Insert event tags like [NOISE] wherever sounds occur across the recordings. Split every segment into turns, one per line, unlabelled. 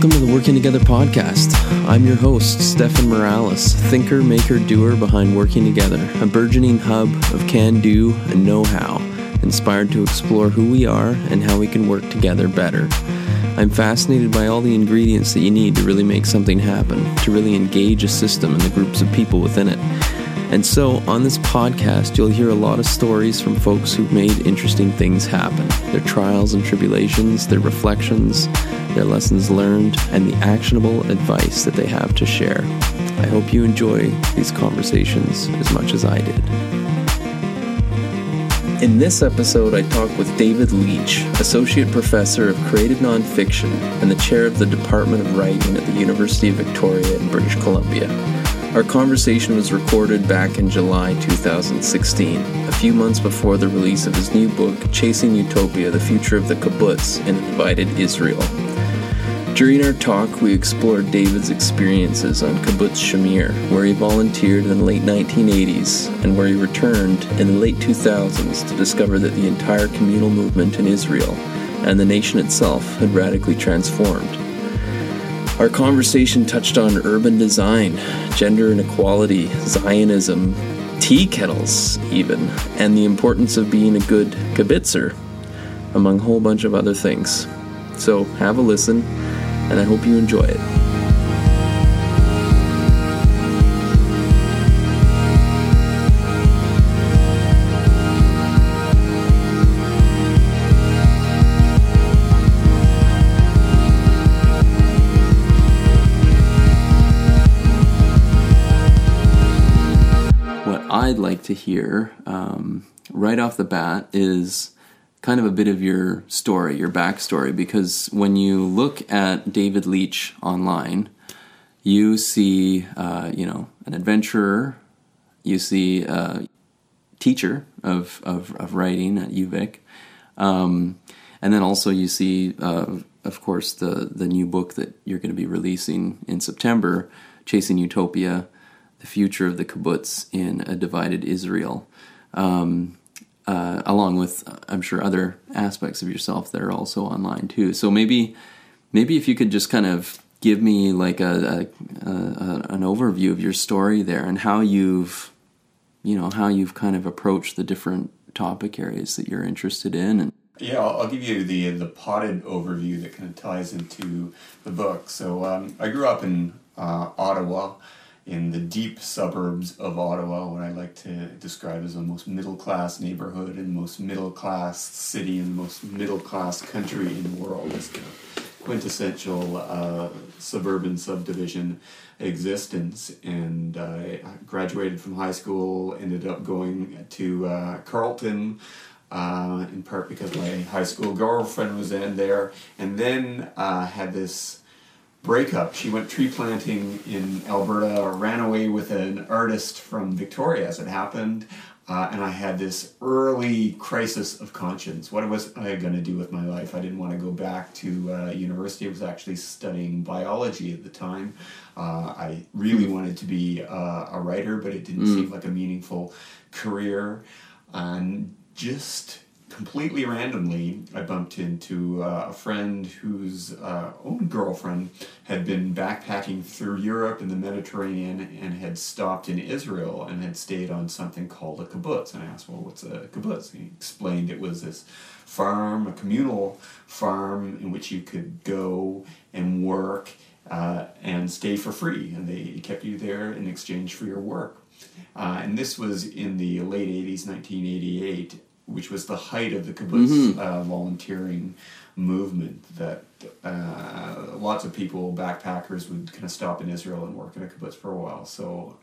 Welcome to the Working Together podcast. I'm your host, Stefan Morales, thinker, maker, doer behind Working Together, a burgeoning hub of can do and know how, inspired to explore who we are and how we can work together better. I'm fascinated by all the ingredients that you need to really make something happen, to really engage a system and the groups of people within it. And so, on this podcast, you'll hear a lot of stories from folks who've made interesting things happen their trials and tribulations, their reflections, their lessons learned, and the actionable advice that they have to share. I hope you enjoy these conversations as much as I did. In this episode, I talk with David Leach, Associate Professor of Creative Nonfiction and the Chair of the Department of Writing at the University of Victoria in British Columbia. Our conversation was recorded back in July 2016, a few months before the release of his new book, Chasing Utopia The Future of the Kibbutz in Divided Israel. During our talk, we explored David's experiences on Kibbutz Shamir, where he volunteered in the late 1980s and where he returned in the late 2000s to discover that the entire communal movement in Israel and the nation itself had radically transformed. Our conversation touched on urban design, gender inequality, Zionism, tea kettles, even, and the importance of being a good kibitzer, among a whole bunch of other things. So have a listen, and I hope you enjoy it. Hear um, right off the bat is kind of a bit of your story, your backstory, because when you look at David Leach online, you see, uh, you know, an adventurer, you see a teacher of, of, of writing at UVic, um, and then also you see, uh, of course, the, the new book that you're going to be releasing in September, Chasing Utopia, the future of the kibbutz in a divided Israel. Um, uh, along with I'm sure other aspects of yourself that are also online too. So maybe maybe if you could just kind of give me like a, a, a, an overview of your story there and how you've you know how you've kind of approached the different topic areas that you're interested in and
yeah, I'll, I'll give you the the potted overview that kind of ties into the book. So um, I grew up in uh, Ottawa in the deep suburbs of Ottawa, what I like to describe as the most middle class neighborhood and most middle class city and most middle class country in the world. This kind of quintessential uh, suburban subdivision existence. And uh, I graduated from high school, ended up going to uh, Carleton. Uh, in part because my high school girlfriend was in there, and then uh, had this breakup. She went tree planting in Alberta, ran away with an artist from Victoria as it happened, uh, and I had this early crisis of conscience. What was I going to do with my life? I didn't want to go back to uh, university. I was actually studying biology at the time. Uh, I really wanted to be uh, a writer, but it didn't mm. seem like a meaningful career. And just completely randomly, I bumped into uh, a friend whose uh, own girlfriend had been backpacking through Europe and the Mediterranean and had stopped in Israel and had stayed on something called a kibbutz. And I asked, Well, what's a kibbutz? And he explained it was this farm, a communal farm in which you could go and work uh, and stay for free. And they kept you there in exchange for your work. Uh, and this was in the late 80s, 1988 which was the height of the kibbutz mm-hmm. uh, volunteering movement that uh, lots of people, backpackers, would kind of stop in Israel and work in a kibbutz for a while. So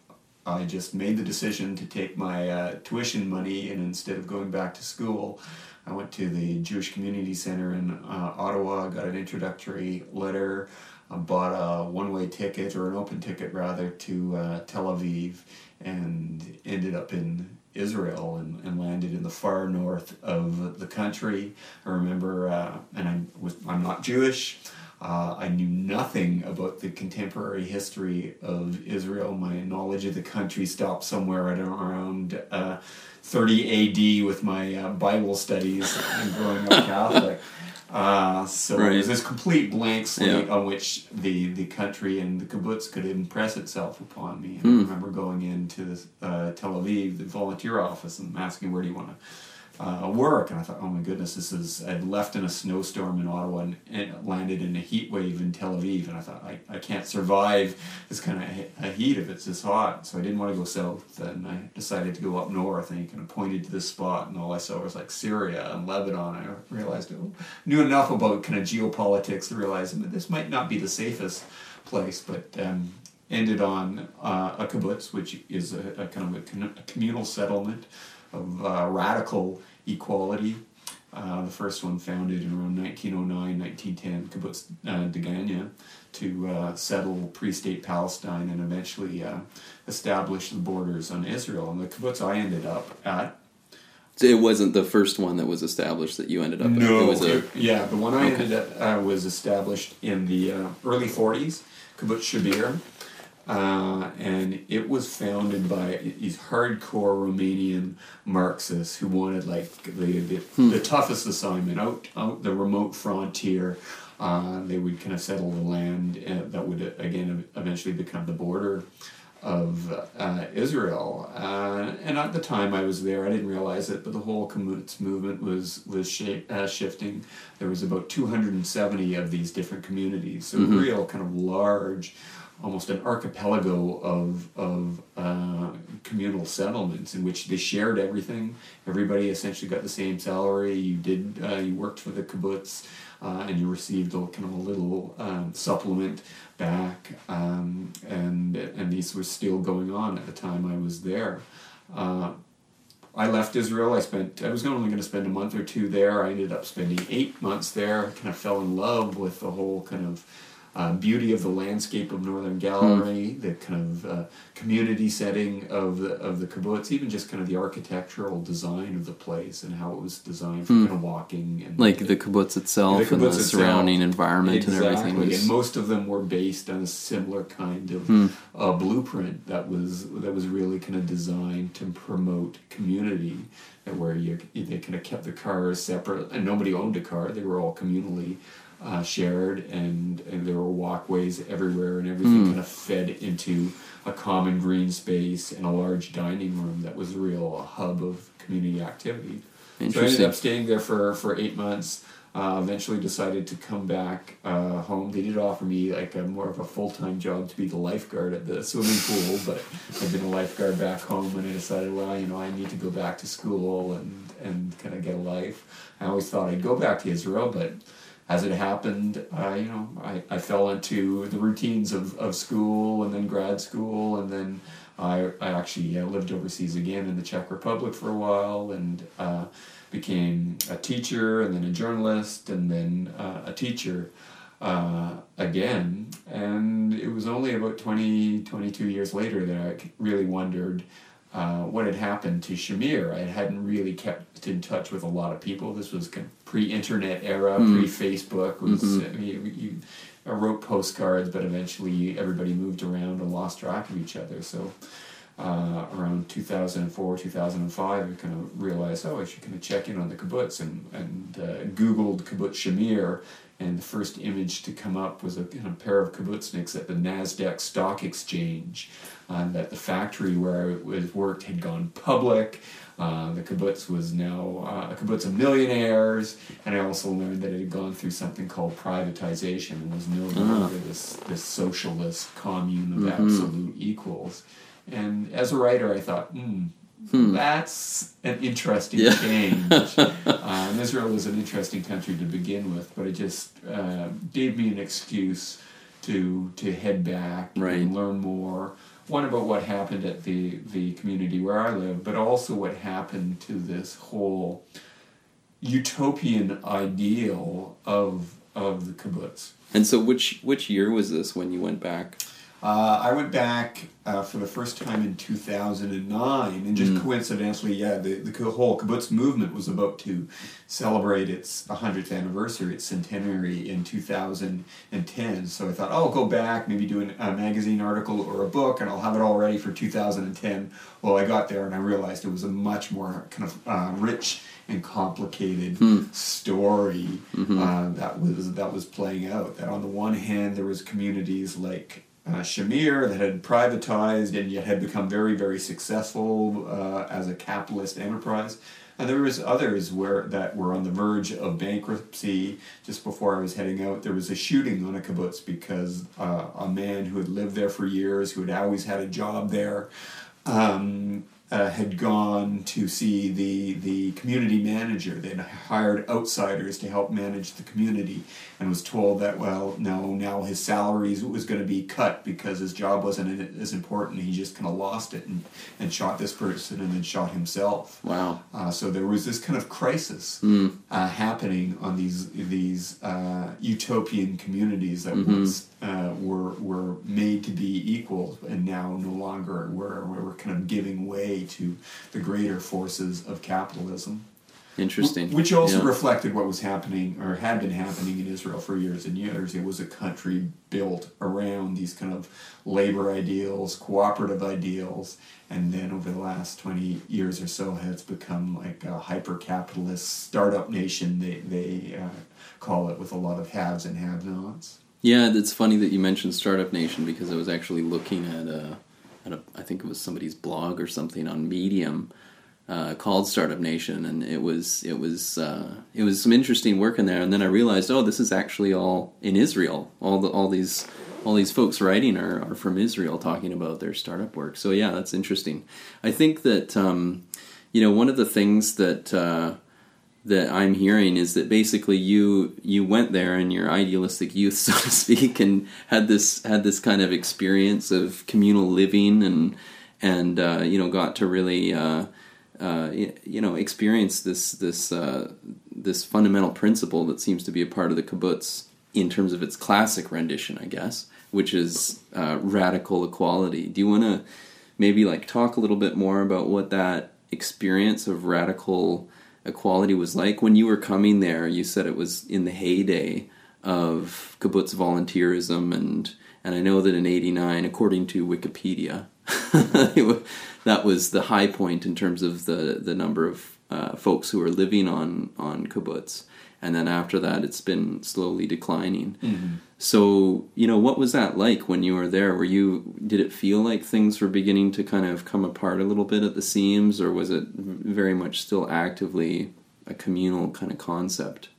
I just made the decision to take my uh, tuition money and instead of going back to school, I went to the Jewish Community Center in uh, Ottawa, got an introductory letter, I bought a one way ticket or an open ticket rather to uh, Tel Aviv and ended up in Israel and, and landed in the far north of the country. I remember, uh, and I was, I'm not Jewish. Uh, I knew nothing about the contemporary history of Israel. My knowledge of the country stopped somewhere at around uh, 30 AD with my uh, Bible studies and growing up [LAUGHS] Catholic. Uh, so
Right.
it was this complete blank slate
Yeah.
on which the, the country and the kibbutz could impress itself upon me. And
Hmm.
I remember going into this, uh, Tel Aviv, the volunteer office, and asking where do you want to uh, work, and I thought, oh my goodness, this is. I'd left in a snowstorm in Ottawa and, and landed in a heat wave in Tel Aviv, and I thought I, I can't survive this kind of a heat if it's this hot. So I didn't want to go south, and I decided to go up north. And he kind of pointed to this spot, and all I saw was like Syria and Lebanon. I realized I knew enough about kind of geopolitics to realize that this might not be the safest place, but. Um, ended on uh, a kibbutz, which is a, a kind of a, a communal settlement of uh, radical equality. Uh, the first one founded in around 1909, 1910, kibbutz uh, Degania, to uh, settle pre-state Palestine and eventually uh, establish the borders on Israel. And the kibbutz I ended up at
It wasn't the first one that was established that you ended up. at.
no,
it a.
yeah, the one I
Okay.
ended up uh, was established in the uh, early 40s, Kibbutz Shamir, uh, and it was founded by these hardcore Romanian Marxists who wanted like the the,
Hmm.
the toughest assignment out out the remote frontier. Uh, they would kind of settle the land uh, that would uh, again eventually become the border of uh, Israel. Uh, and at the time I was there, I didn't realize it, but the whole kibbutz movement was was uh, shifting. There was about 270 of these different communities, so
Mhm.
real kind of large, almost an archipelago of of uh, communal settlements in which they shared everything. Everybody essentially got the same salary. You did uh, you worked for the kibbutz. Uh, and you received a kind of a little um, supplement back, um, and and these were still going on at the time I was there. Uh, I left Israel. I spent. I was only going to spend a month or two there. I ended up spending eight months there. Kind of fell in love with the whole kind of uh, beauty of the landscape of Northern Galilee, the kind of uh, community setting of the of the kibbutz, even just kind of the architectural design of the place and how it was designed for
Hmm.
kind of walking and
Like the kibbutz itself
The
and the
itself.
surrounding environment and everything was.
and most of them were based on a similar kind of
Hmm.
uh, blueprint that was that was really kind of designed to promote community, where you they kind of kept the cars separate, and nobody owned a car; they were all communally uh, shared, and, and there were walkways everywhere, and everything
Hmm.
kind of fed into a common green space and a large dining room that was a real hub of community activity. So I ended up staying there for, for eight months. Uh, eventually decided to come back uh, home. They did offer me like a more of a full time job to be the lifeguard at the swimming pool, but I've been a lifeguard back home, and I decided, well, you know, I need to go back to school and and kind of get a life. I always thought I'd go back to Israel, but as it happened, uh, you know, I, I fell into the routines of, of school and then grad school, and then I, I actually uh, lived overseas again in the Czech Republic for a while and uh, became a teacher and then a journalist and then uh, a teacher uh, again. And it was only about 20, 22 years later that I really wondered uh, what had happened to Shamir. I hadn't really kept in touch with a lot of people. This was kind of pre-internet era,
Mm.
pre-Facebook. Was
Mhm.
uh, you, you I wrote postcards, but eventually everybody moved around and lost track of each other. So uh, around 2004, 2005, I kind of realized, oh, I should kind of check in on the kibbutz and, and uh, Googled kibbutz Shamir. And the first image to come up was a of pair of kibbutzniks at the NASDAQ Stock Exchange. Uh, that the factory where I was worked had gone public. Uh, the kibbutz was now uh, a kibbutz of millionaires, and I also learned that it had gone through something called privatization and was no longer this this socialist commune of
Mhm.
absolute equals. And as a writer, I thought, hmm,
Hmm.
that's an interesting
Yeah.
change. [LAUGHS] and Israel was an interesting country to begin with, but it just uh, gave me an excuse to to head back
Right.
and learn more. One about what happened at the the community where I live, but also what happened to this whole utopian ideal of of the kibbutz.
And so, which which year was this when you went back?
Uh, I went back uh, for the first time in 2009, and just
Mm.
coincidentally, yeah, the, the whole kibbutz movement was about to celebrate its 100th anniversary, its centenary in 2010. So I thought, oh, I'll go back, maybe do an, a magazine article or a book, and I'll have it all ready for 2010. Well, I got there and I realized it was a much more kind of uh, rich and complicated story uh, that was that was playing out. That on the one hand, there was communities like uh, Shamir that had privatized and yet had become very, very successful uh, as a capitalist enterprise. And there was others where that were on the verge of bankruptcy. Just before I was heading out, there was a shooting on a kibbutz because uh, a man who had lived there for years, who had always had a job there, um, uh, had gone to see the the community manager. They'd hired outsiders to help manage the community, and was told that well, no, now his salary was going to be cut because his job wasn't as important. He just kind of lost it and, and shot this person and then shot himself.
Wow.
Uh, so there was this kind of crisis
Mm.
uh, happening on these these uh, utopian communities that
Mm-hmm.
once uh, were were made to be equal, and now no longer were We were kind of giving way to the greater forces of capitalism.
Interesting.
Which also
Yeah.
reflected what was happening or had been happening in Israel for years and years. It was a country built around these kind of labor ideals, cooperative ideals, and then over the last 20 years or so has become like a hyper capitalist startup nation, they, they uh, call it, with a lot of haves and have nots.
Yeah, it's funny that you mentioned Startup Nation because I was actually looking at a, at a I think it was somebody's blog or something on Medium uh, called Startup Nation, and it was it was uh, it was some interesting work in there. And then I realized, oh, this is actually all in Israel. All the all these all these folks writing are, are from Israel, talking about their startup work. So yeah, that's interesting. I think that um, you know one of the things that uh, that I'm hearing is that basically you you went there in your idealistic youth, [LAUGHS] so to speak, and had this had this kind of experience of communal living and and uh, you know got to really uh, uh, you know experience this this uh, this fundamental principle that seems to be a part of the kibbutz in terms of its classic rendition, I guess, which is uh, radical equality. Do you want to maybe like talk a little bit more about what that experience of radical equality was like when you were coming there? You said it was in the heyday of kibbutz volunteerism, and and I know that in '89, according to Wikipedia, [LAUGHS] that was the high point in terms of the the number of uh, folks who were living on on kibbutz. And then after that, it's been slowly declining. So, you know, what was that like when you were there? Were you did it feel like things were beginning to kind of come apart a little bit at the seams or was it very much still actively a communal kind of concept?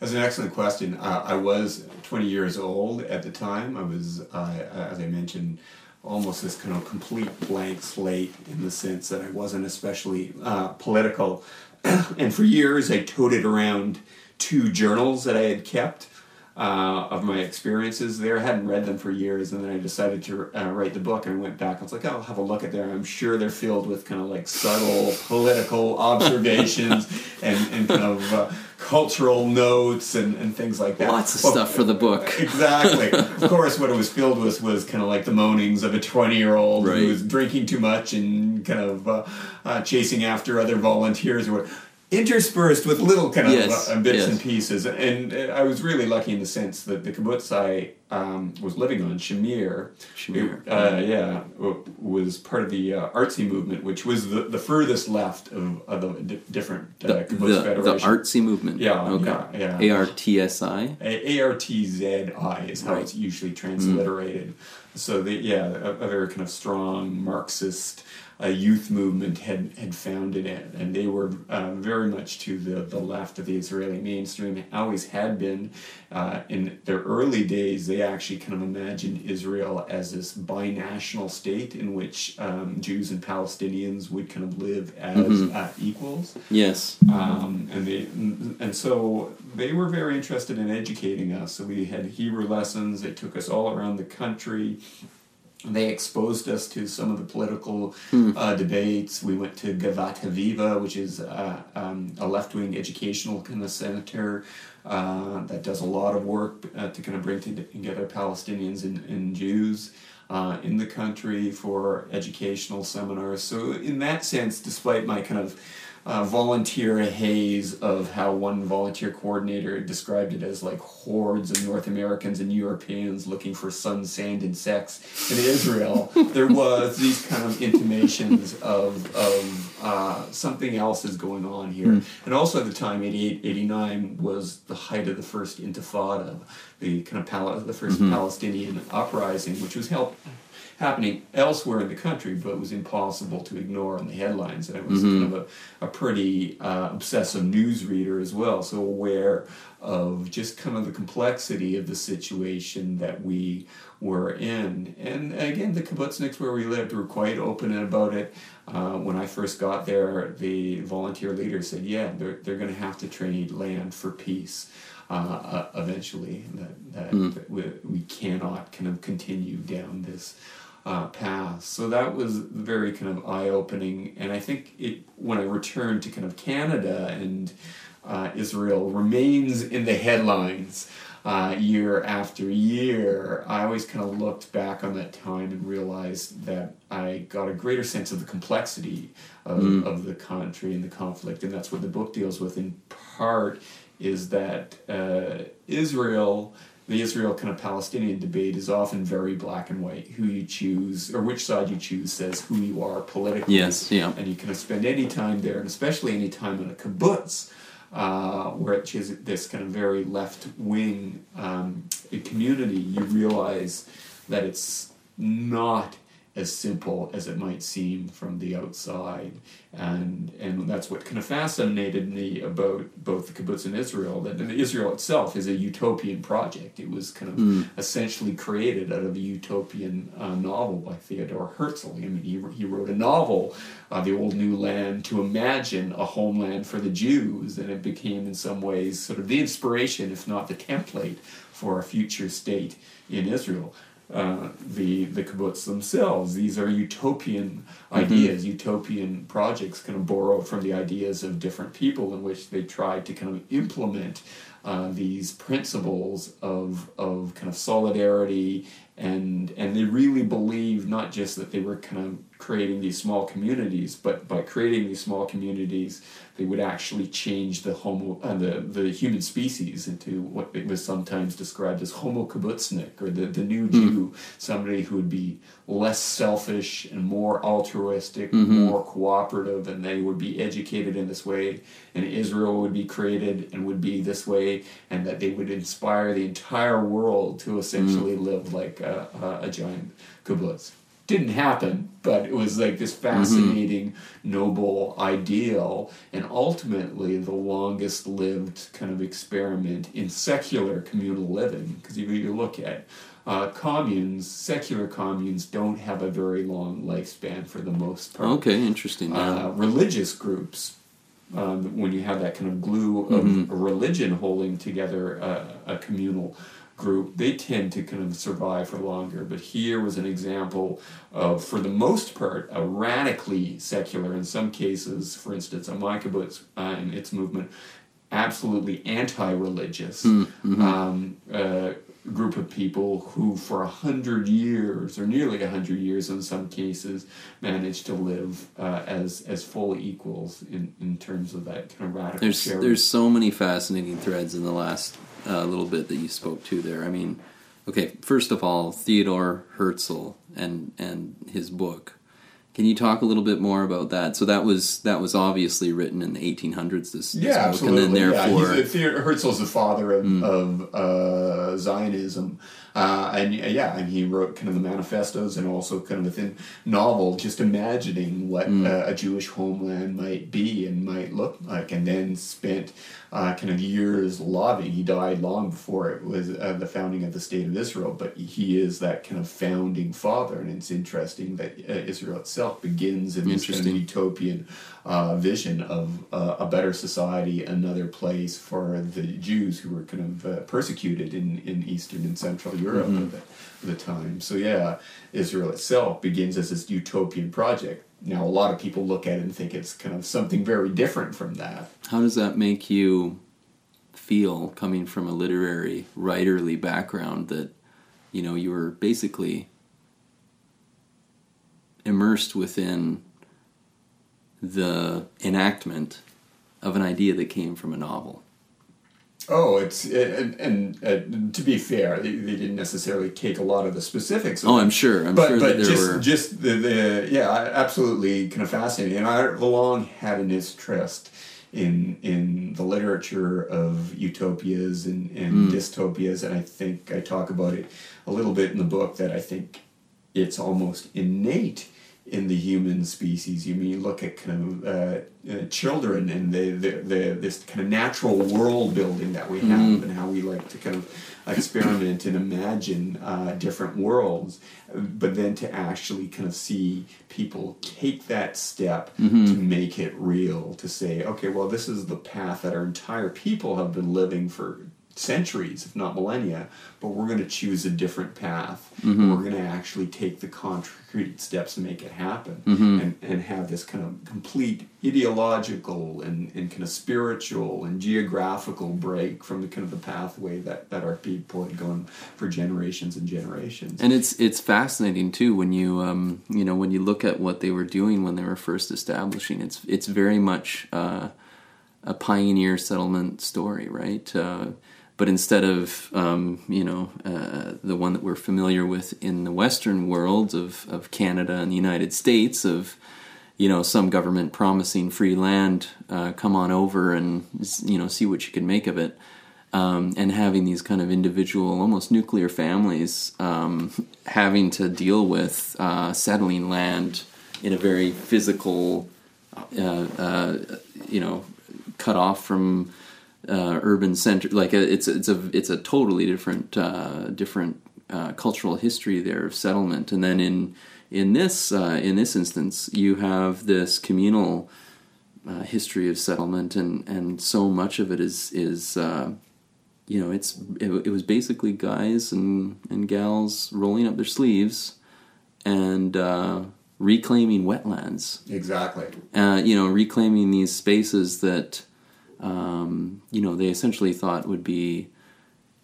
That's an excellent question. Uh, I was 20 years old at the time. I was, uh, as I mentioned, almost this kind of complete blank slate in the sense that I wasn't especially uh, political. [CLEARS THROAT] and for years, I toted around two journals that I had kept. Uh, of my experiences there. I hadn't read them for years, and then I decided to uh, write the book. And I went back. I was like, oh, I'll have a look at there. I'm sure they're filled with kind of like subtle political [LAUGHS] observations and, and kind of uh, cultural notes and, and things like that.
Lots of
Well,
stuff for the book. [LAUGHS]
Exactly. of course, what it was filled with was kind of like the moanings of a 20 year old
Right.
who was drinking too much and kind of uh, uh, chasing after other volunteers or what. Interspersed with little kind of
Yes,
uh, bits
yes.
and pieces, and uh, I was really lucky in the sense that the kibbutz I um, was living on, Shamir,
Shamir,
uh, yeah, was part of the uh, Artzi movement, which was the, the furthest left of, of the di- different uh,
The,
kibbutz
the, the Artzi movement.
Yeah,
Okay.
yeah,
A. R T S I.
A R T Z I is how
Right.
it's usually transliterated. So the yeah, a, a very kind of strong Marxist uh, youth movement had had founded it, and they were uh, very much to the the left of the Israeli mainstream. Always had been. Uh, in their early days, they actually kind of imagined Israel as this binational state in which um, Jews and Palestinians would kind of live as uh, equals
Yes.
um, and they and so they were very interested in educating us. So we had Hebrew lessons. They took us all around the country. They exposed us to some of the political
Hmm.
uh, debates. We went to Givat Haviva, which is uh, um, a left wing educational kind of center uh, that does a lot of work uh, to kind of bring together Palestinians and, and Jews. Uh, in the country for educational seminars. So, in that sense, despite my kind of uh, volunteer haze of how one volunteer coordinator described it as like hordes of North Americans and Europeans looking for sun, sand, and sex in Israel. [LAUGHS] there was these kind of intimations of, of uh, something else is going on here. And also at the time, 88, 89 was the height of the first Intifada, the kind of pal- the 1st Palestinian uprising, which was helped happening elsewhere in the country, but it was impossible to ignore in the headlines. And I was kind of a, a pretty uh, obsessive news reader as well, so aware of just kind of the complexity of the situation that we were in. And again, the kibbutzniks where we lived were quite open about it. Uh, when I first got there, the volunteer leader said, "Yeah, they're they're going to have to trade land for peace." Uh, uh, eventually, that, that, that we, we cannot kind of continue down this uh, path. So that was very kind of eye opening. And I think it when I returned to kind of Canada and uh, Israel remains in the headlines uh, year after year, I always kind of looked back on that time and realized that I got a greater sense of the complexity of, of the country and the conflict. And that's what the book deals with in part is that uh, Israel the Israel kind of Palestinian debate is often very black and white. Who you choose or which side you choose says who you are politically.
Yes, yeah.
And you kind of spend any time there, and especially any time in a kibbutz, uh, which is this kind of very left wing um, community, you realize that it's not as simple as it might seem from the outside. And and that's what kind of fascinated me about both the kibbutz and Israel. That Israel itself is a utopian project. It was kind of essentially created out of a utopian uh, novel by Theodore Herzl. I mean, he, he wrote a novel, uh, The Old New Land, to imagine a homeland for the Jews, and it became in some ways sort of the inspiration, if not the template, for a future state in Israel uh, the the kibbutz themselves. These are utopian ideas, utopian projects, kind of borrowed from the ideas of different people, in which they tried to kind of implement uh, these principles of of kind of solidarity and and they really believed not just that they were kind of creating these small communities, but by creating these small communities, they would actually change the homo uh, the the human species into what it was sometimes described as homo kibbutznik or the, the new hmm. Jew, somebody who would be less selfish and more altruistic, hmm. more cooperative, and they would be educated in this way, and Israel would be created and would be this way, and that they would inspire the entire world to essentially hmm. live like a, a, a giant kibbutz didn't happen, but it was like this fascinating, noble ideal, and ultimately the longest lived kind of experiment in secular communal living. Because if you look at uh, communes, secular communes don't have a very long lifespan for the most part.
Okay, interesting. Yeah.
Uh, religious groups, um, when you have that kind of glue of a religion holding together a, a communal group, they tend to kind of survive for longer. But here was an example of, for the most part, a radically secular, in some cases, for instance, a kibbutz uh, and its movement, absolutely anti-religious um, uh, group of people who, for a hundred years, or nearly a hundred years in some cases, managed to live uh, as as full equals in, in terms of that kind of radical
There's there's so many fascinating threads in the last uh, little bit that you spoke to there. I mean, okay, first of all, Theodore Herzl and and his book. Can you talk a little bit more about that? So that was that was obviously written in the 1800s. This, this
Yeah,
book,
absolutely.
and then therefore,
yeah, a, Theodore Herzl's the father of,
Mm.
of uh, Zionism, uh, and yeah, and he wrote kind of the manifestos and also kind of within novel, just imagining what
Mm.
uh, a Jewish homeland might be and might look like, and then spent uh, kind of years lobbying. He died long before it was uh, the founding of the state of Israel, but he is that kind of founding father, and it's interesting that uh, Israel itself begins in this kind of utopian uh, vision of uh, a better society, another place for the Jews who were kind of uh, persecuted in, in Eastern and Central Europe mm-hmm. of, the, the time. So yeah, Israel itself begins as this utopian project. Now a lot of people look at it and think it's kind of something very different from that.
How does that make you feel coming from a literary writerly background that you know you were basically immersed within the enactment of an idea that came from a novel.
Oh, it's and, and uh, to be fair, they, they, didn't necessarily take a lot of the specifics.
oh, I'm sure. I'm
but,
sure
but
that there
just,
were
just the, the yeah, absolutely kind of fascinating. And I've long had an interest in in the literature of utopias and, and mm. dystopias, and I think I talk about it a little bit in the book that I think it's almost innate in the human species. You mean you look at kind of uh, uh, children and the, the, the, this kind of natural world building that we have mm. and how we like to kind of experiment and imagine uh, different worlds, but then to actually kind of see people take that step mm-hmm. to make it real, to say, okay, well, this is the path that our entire people have been living for centuries, if not millennia, but we're going to choose a different path. Mm-hmm. We're going to actually take the concrete steps to make it happen mm-hmm. and, and have this kind of complete ideological and, and kind of spiritual and geographical break from the kind of the pathway that, that our people had gone for generations and generations.
And it's it's fascinating too when you um, you know when you look at what they were doing when they were first establishing. It's it's very much uh, a pioneer settlement story, right? Uh, but instead of um, you know uh, the one that we're familiar with in the Western world of of Canada and the United States of you know some government promising free land, uh, come on over and you know see what you can make of it, um, and having these kind of individual, almost nuclear families um, having to deal with uh, settling land in a very physical, uh, uh, you know, cut off from uh, urban center. Like a, uh, it's it's a it's a totally different uh, different uh, cultural history there of settlement. And then in in this uh, in this instance, you have this communal uh, history of settlement, and and so much of it is is you know it's it, it, was basically guys and and gals rolling up their sleeves and reclaiming wetlands.
Exactly.
you know, reclaiming these spaces that um, you know, they essentially thought would be,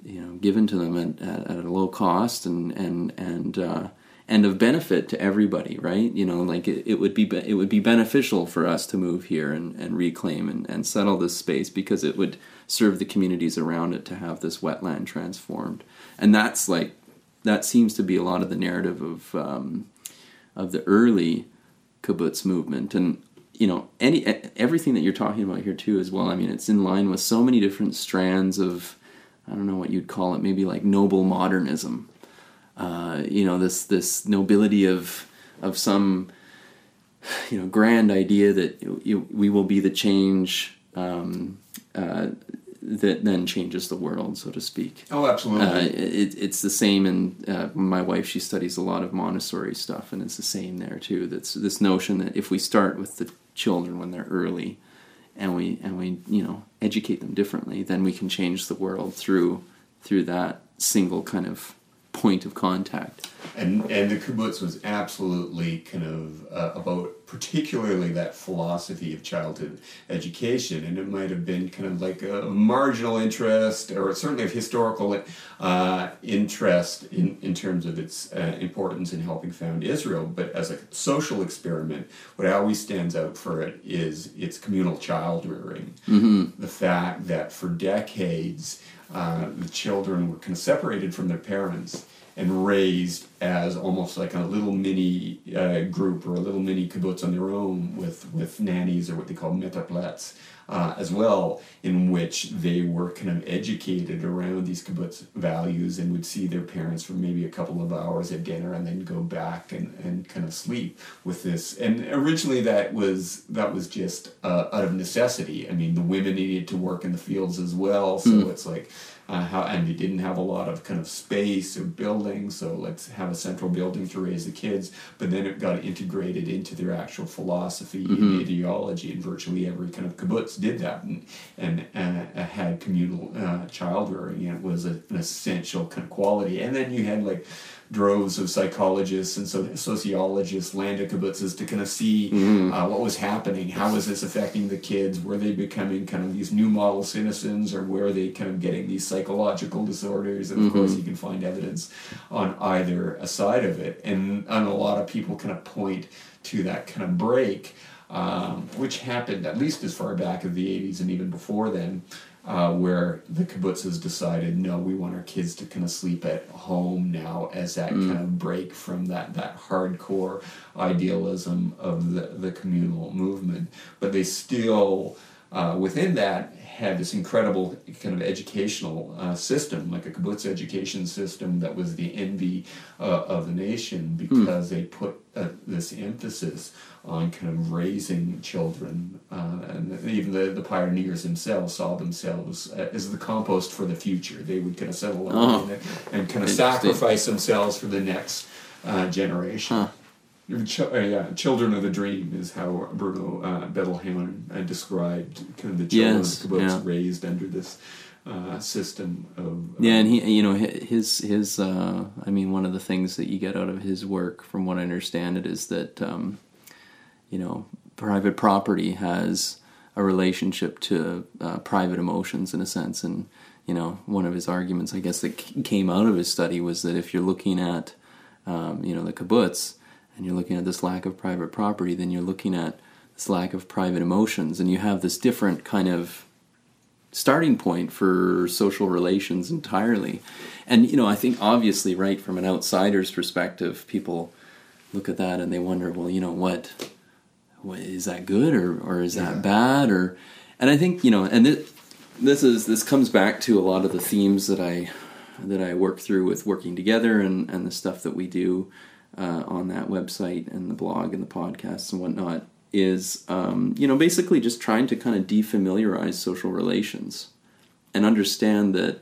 you know, given to them at, at, at a low cost and and and uh, and of benefit to everybody, right? You know, like it, it would be it would be beneficial for us to move here and, and reclaim and, and settle this space because it would serve the communities around it to have this wetland transformed, and that's like that seems to be a lot of the narrative of um, of the early kibbutz movement, and you know any everything that you're talking about here too as well i mean it's in line with so many different strands of i don't know what you'd call it maybe like noble modernism uh, you know this this nobility of of some you know grand idea that you, you, we will be the change um, uh, that then changes the world, so to speak.
Oh, absolutely. Uh,
it, it's the same in uh, my wife. She studies a lot of Montessori stuff, and it's the same there too. That's this notion that if we start with the children when they're early, and we and we you know educate them differently, then we can change the world through through that single kind of point of contact.
And and the kibbutz was absolutely kind of uh, about particularly that philosophy of childhood education, and it might have been kind of like a marginal interest, or certainly of historical uh, interest in, in terms of its uh, importance in helping found Israel. But as a social experiment, what always stands out for it is its communal child rearing. Mm-hmm. The fact that for decades uh, the children were kind of separated from their parents and raised as almost like a little mini uh, group or a little mini kibbutz on their own with, with nannies or what they call metaplets uh, as well, in which they were kind of educated around these kibbutz values and would see their parents for maybe a couple of hours at dinner and then go back and, and kind of sleep with this. And originally that was that was just uh, out of necessity. I mean, the women needed to work in the fields as well, so mm. it's like uh, how, and they didn't have a lot of kind of space or buildings, so let's have a central building to raise the kids. But then it got integrated into their actual philosophy mm-hmm. and ideology and virtually every kind of kibbutz kibbutz did that and, and uh, had communal uh, child rearing. And it was a, an essential kind of quality. And then you had like droves of psychologists and so sociologists land kibbutzes to kind of see mm-hmm. uh, what was happening. How was this affecting the kids? Were they becoming kind of these new model citizens, or were they kind of getting these psychological disorders? And of mm-hmm. course, you can find evidence on either side of it, and and a lot of people kind of point to that kind of break. Um, which happened at least as far back as the 80s and even before then, uh, where the kibbutz has decided, no, we want our kids to kind of sleep at home now as that mm. kind of break from that, that hardcore idealism of the, the communal movement. But they still, uh, within that, had this incredible kind of educational uh, system, like a kibbutz education system that was the envy uh, of the nation hmm. because mm. they put uh, this emphasis on kind of raising children. Uh, and even the, the pioneers themselves saw themselves uh, as the compost for the future. They would kind of settle oh. and, and kind of sacrifice themselves for the next uh, generation. Huh. Ch- uh, yeah, children of the dream is how Bruno uh, Bettelheim uh, described kind of the children yes, of the kibbutz yeah. raised under this uh, system of
yeah, and he you know his his uh, I mean one of the things that you get out of his work, from what I understand it, is that um, you know private property has a relationship to uh, private emotions in a sense, and you know one of his arguments, I guess, that came out of his study was that if you're looking at um, you know the kibbutz and you're looking at this lack of private property, then you're looking at this lack of private emotions, and you have this different kind of starting point for social relations entirely. And you know, I think obviously, right from an outsider's perspective, people look at that and they wonder, well, you know, what, what is that good or or is that yeah. bad or, and I think you know, and this, this is this comes back to a lot of the themes that I that I work through with working together and and the stuff that we do uh, on that website and the blog and the podcasts and whatnot is um, you know basically just trying to kind of defamiliarize social relations and understand that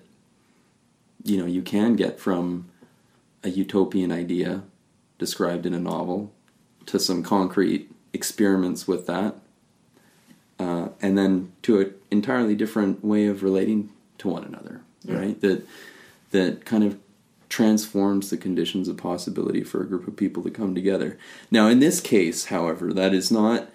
you know you can get from a utopian idea described in a novel to some concrete experiments with that uh, and then to an entirely different way of relating to one another yeah. right that that kind of transforms the conditions of possibility for a group of people to come together. Now, in this case, however, that is not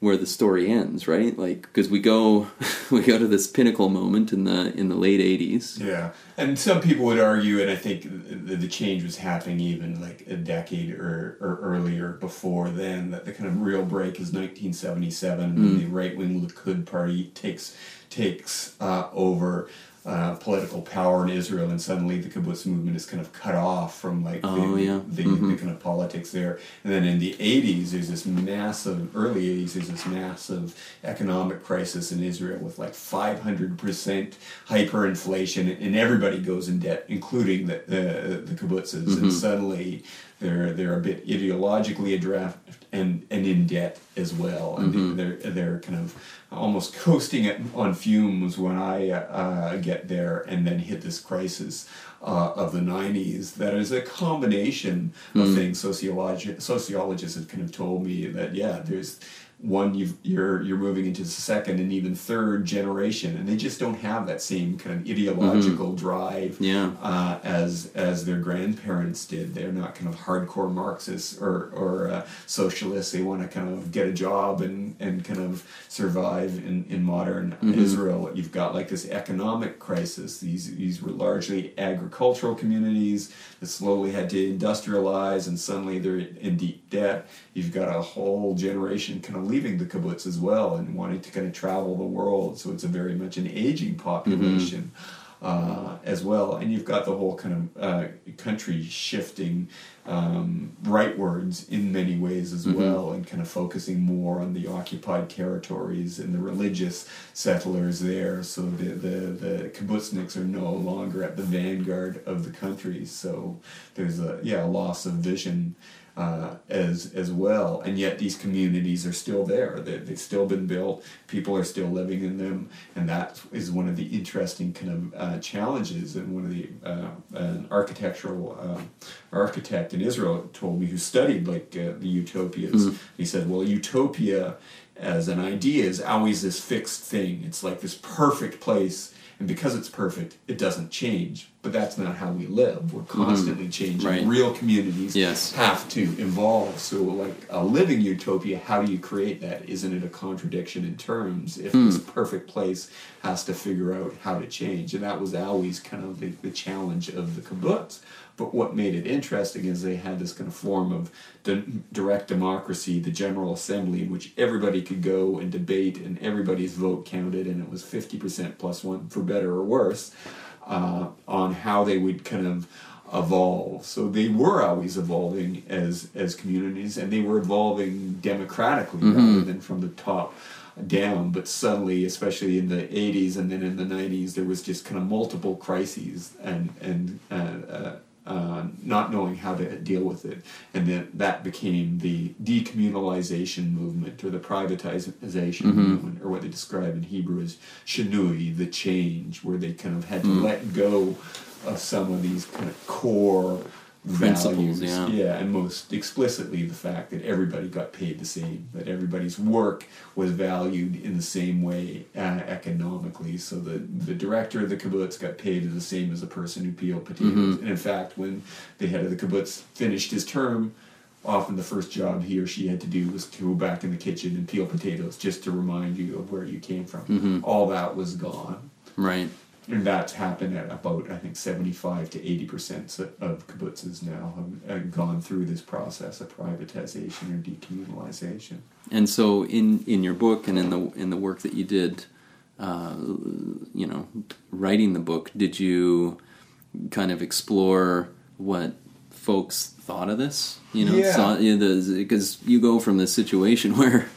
where the story ends, right? Like because we go [LAUGHS] we go to this pinnacle moment in the in the late 80s.
Yeah. And some people would argue and I think the, the change was happening even like a decade or, or earlier before then that the kind of real break is 1977 mm. when the right-wing Likud party takes takes uh, over uh, political power in Israel, and suddenly the kibbutz movement is kind of cut off from like
oh,
the,
yeah.
the,
mm-hmm.
the, kind of politics there. And then in the 80s, there's this massive, early 80s, there's this massive economic crisis in Israel with like 500% hyperinflation, and everybody goes in debt, including the, the, the kibbutzes. Mm-hmm. And suddenly they're, they're a bit ideologically adrift and, and in debt as well. And mm-hmm. they're, they're kind of almost coasting it on fumes when I uh, get there and then hit this crisis uh, of the 90s that is a combination of mm. things sociologi- sociologists have kind of told me that yeah there's one you you're you're moving into the second and even third generation, and they just don't have that same kind of ideological mm-hmm. drive
yeah.
uh, as as their grandparents did. They're not kind of hardcore Marxists or or uh, socialists. They want to kind of get a job and and kind of survive in in modern mm-hmm. Israel. You've got like this economic crisis. These these were largely agricultural communities that slowly had to industrialize, and suddenly they're in deep debt. You've got a whole generation kind of leaving the kibbutz as well and wanting to kind of travel the world. So it's a very much an aging population. Mm-hmm. Uh, as well, and you've got the whole kind of uh, country shifting um, rightwards in many ways as mm-hmm. well, and kind of focusing more on the occupied territories and the religious settlers there. So the the, the kibbutzniks are no longer at the vanguard of the country. So there's a yeah a loss of vision uh, as as well. And yet these communities are still there. They, they've still been built. People are still living in them, and that is one of the interesting kind of uh, challenges. And one of the uh, an architectural uh, architect in Israel told me who studied like uh, the utopias. Mm-hmm. He said, "Well, utopia." as an idea is always this fixed thing. It's like this perfect place, and because it's perfect, it doesn't change. But that's not how we live. We're mm-hmm. constantly changing.
Right.
Real communities
Yes.
have to evolve. So, like a living utopia, how do you create that? Isn't it a contradiction in terms? If this hmm. perfect place has to figure out how to change, and that was always kind of the, the challenge of the kibbutz. But what made it interesting is they had this kind of form of di- direct democracy, the General Assembly, in which everybody could go and debate, and everybody's vote counted, and it was fifty percent plus one for better or worse uh, on how they would kind of evolve. So they were always evolving as as communities, and they were evolving democratically rather than from the top down. But suddenly, especially in the '80s and then in the '90s, there was just kind of multiple crises and and. Uh, uh, uh, not knowing how to deal with it, and then that became the decommunalization movement or the privatization movement, or what they describe in Hebrew as shinui, the change, where they kind of had to let go of some of these kind of core
Principles,
values.
yeah.
and most explicitly the fact that everybody got paid the same, that everybody's work was valued in the same way uh, economically. So the the director of the kibbutz got paid the same as the person who peeled potatoes.
Mm-hmm.
And in fact, when the head of the kibbutz finished his term, often the first job he or she had to do was to go back in the kitchen and peel potatoes just to remind you of where you came from.
Mm-hmm.
All that was gone.
Right.
And that's happened at about, I think, 75 to 80% of kibbutzes now have, gone through this process of privatization or decommunalization.
And so, in in your book and in the in the work that you did, uh, you know, writing the book, did you kind of explore what folks thought of this? You know,
Yeah.
because you go from this situation [LAUGHS] where,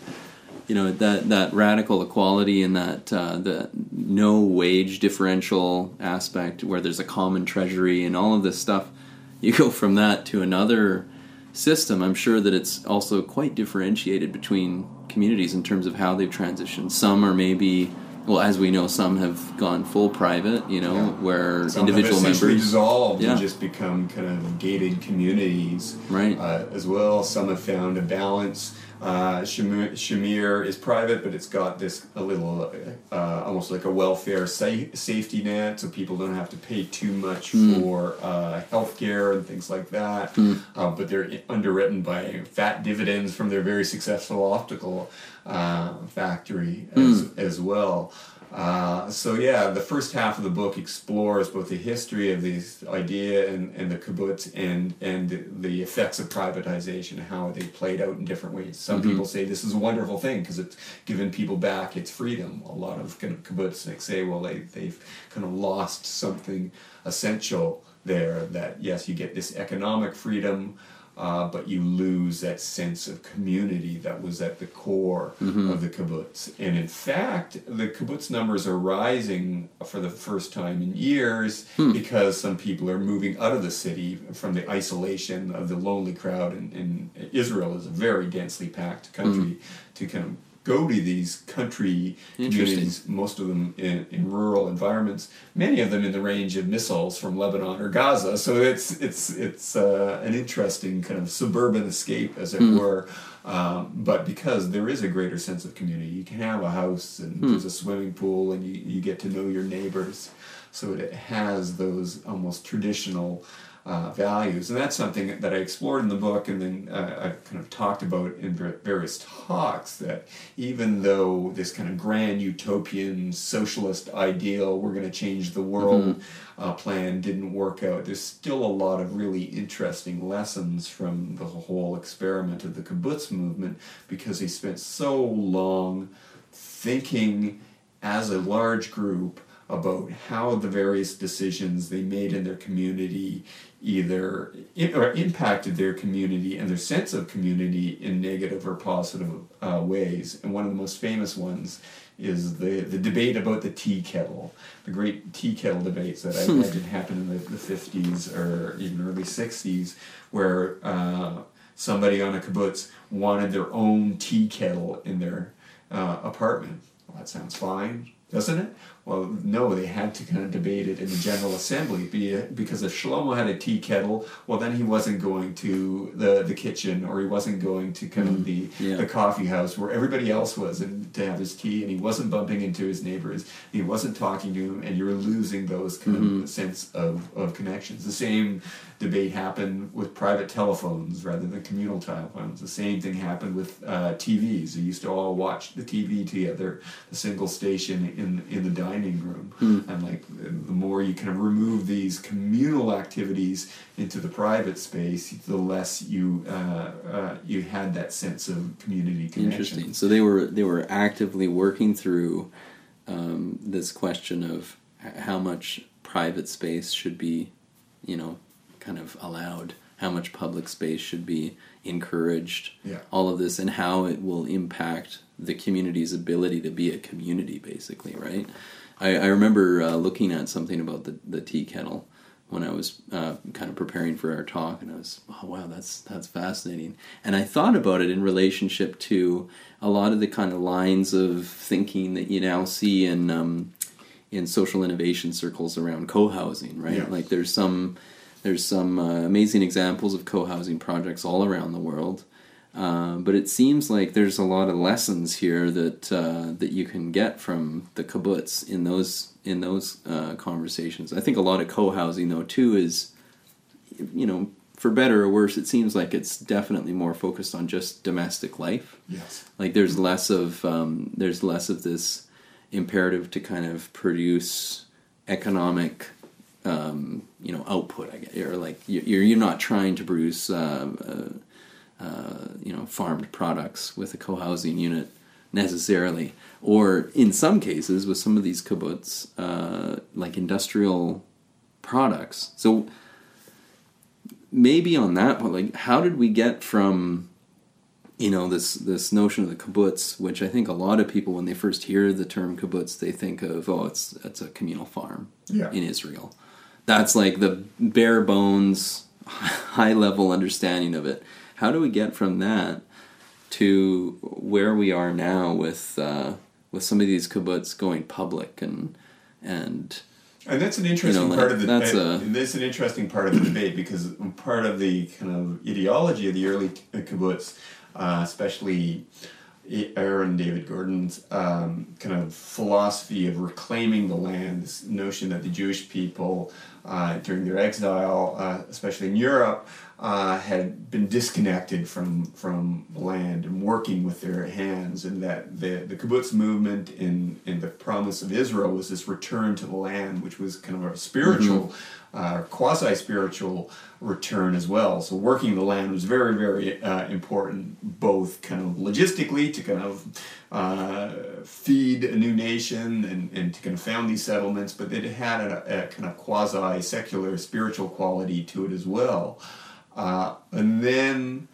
you know, that that radical equality and that uh, the no wage differential aspect, where there's a common treasury and all of this stuff, you go from that to another system, I'm sure that it's also quite differentiated between communities in terms of how they've transitioned. Some are maybe, well, as we know, some have gone full private, you know,
Yeah.
where
Some
individual
have
members.
dissolved
Yeah.
and just become kind of gated communities
Right.
uh, as well. Some have found a balance. Uh, Shamir, is private, but it's got this a little, uh, almost like a welfare sa- safety net, so people don't have to pay too much
Hmm.
for uh, health care and things like that. Uh, but they're underwritten by fat dividends from their very successful optical uh, factory as, as well. Uh, so yeah, the first half of the book explores both the history of this idea and, and the kibbutz and and the, effects of privatization, how they played out in different ways. Some people say this is a wonderful thing because it's given people back its freedom. A lot of kind of kibbutzniks say, well, they they've kind of lost something essential there. That yes, you get this economic freedom. Uh, but you lose that sense of community that was at the core mm-hmm. of the kibbutz. And in fact, the kibbutz numbers are rising for the first time in years hmm. because some people are moving out of the city from the isolation of the lonely crowd. And, and Israel is a very densely packed country mm-hmm. to kind of go to these country communities, most of them in, in rural environments, many of them in the range of missiles from Lebanon or Gaza. So it's it's it's uh, an interesting kind of suburban escape, as it were. Um, but because there is a greater sense of community, you can have a house and there's a swimming pool, and you, you get to know your neighbors. So it has those almost traditional uh, values, and that's something that I explored in the book, and then uh, I kind of talked about in various talks. That even though this kind of grand utopian socialist ideal, we're going to change the world uh, plan didn't work out, there's still a lot of really interesting lessons from the whole experiment of the kibbutz movement because they spent so long thinking as a large group about how the various decisions they made in their community either i- or impacted their community and their sense of community in negative or positive uh, ways. And one of the most famous ones is the, the debate about the tea kettle, the great tea kettle debates that I [LAUGHS] imagine happened in the, the 50s or even early 60s, where uh, somebody on a kibbutz wanted their own tea kettle in their uh, apartment. Well, that sounds fine, doesn't it? Well, no, they had to kind of debate it in the General Assembly because if Shlomo had a tea kettle, well, then he wasn't going to the, the kitchen or he wasn't going to kind of the,
Yeah.
the coffee house where everybody else was and to have his tea and he wasn't bumping into his neighbors he wasn't talking to him and you were losing those kind of sense of, of connections. The same debate happened with private telephones rather than communal telephones. The same thing happened with uh, tvs they used to all watch the tv together the single station in in the dining room and like the more you kind of remove these communal activities into the private space the less you uh, uh, you had that sense of community connection
Interesting. So they were they were actively working through um, this question of how much private space should be, you know, kind of allowed, how much public space should be encouraged.
Yeah.
All of this and how it will impact the community's ability to be a community, basically, right? I, I remember uh, looking at something about the, the tea kettle when I was uh, kind of preparing for our talk, and I was, oh wow, that's that's fascinating. And I thought about it in relationship to a lot of the kind of lines of thinking that you now see in um, in social innovation circles around co-housing, right?
Yeah.
Like there's some there's some uh, amazing examples of co-housing projects all around the world. Uh, but it seems like there's a lot of lessons here that uh, that you can get from the kibbutz in those in those uh, conversations. I think a lot of co-housing though too is, you know, for better or worse, it seems like it's definitely more focused on just domestic life.
yes
Like there's less of um, there's less of this imperative to kind of produce economic um, you know output. I guess, or like you're you're not trying to produce um, uh, you know farmed products with a co-housing unit necessarily, or in some cases with some of these kibbutz uh, like industrial products. So maybe on that point, like how did we get from you know this this notion of the kibbutz, which I think a lot of people when they first hear the term kibbutz, they think of oh it's it's a communal farm
Yeah.
in Israel. That's like the bare bones, [LAUGHS] high level understanding of it. How do we get from that to where we are now with uh, with some of these kibbutz going public and and
And that's an interesting
You know,
part of the
that's a-
that's an interesting part of the debate because part of the kind of ideology of the early kibbutz, uh, especially Aaron David Gordon's um, kind of philosophy of reclaiming the land, this notion that the Jewish people uh, during their exile, uh, especially in Europe, uh, had been disconnected from from the land and working with their hands, and that the the kibbutz movement in in the promise of Israel was this return to the land, which was kind of a spiritual, uh, quasi spiritual return as well. So working the land was very very uh, important, both kind of logistically to kind of uh, feed a new nation and, and to kind of found these settlements, but it had a, a kind of quasi secular spiritual quality to it as well. Uh, and then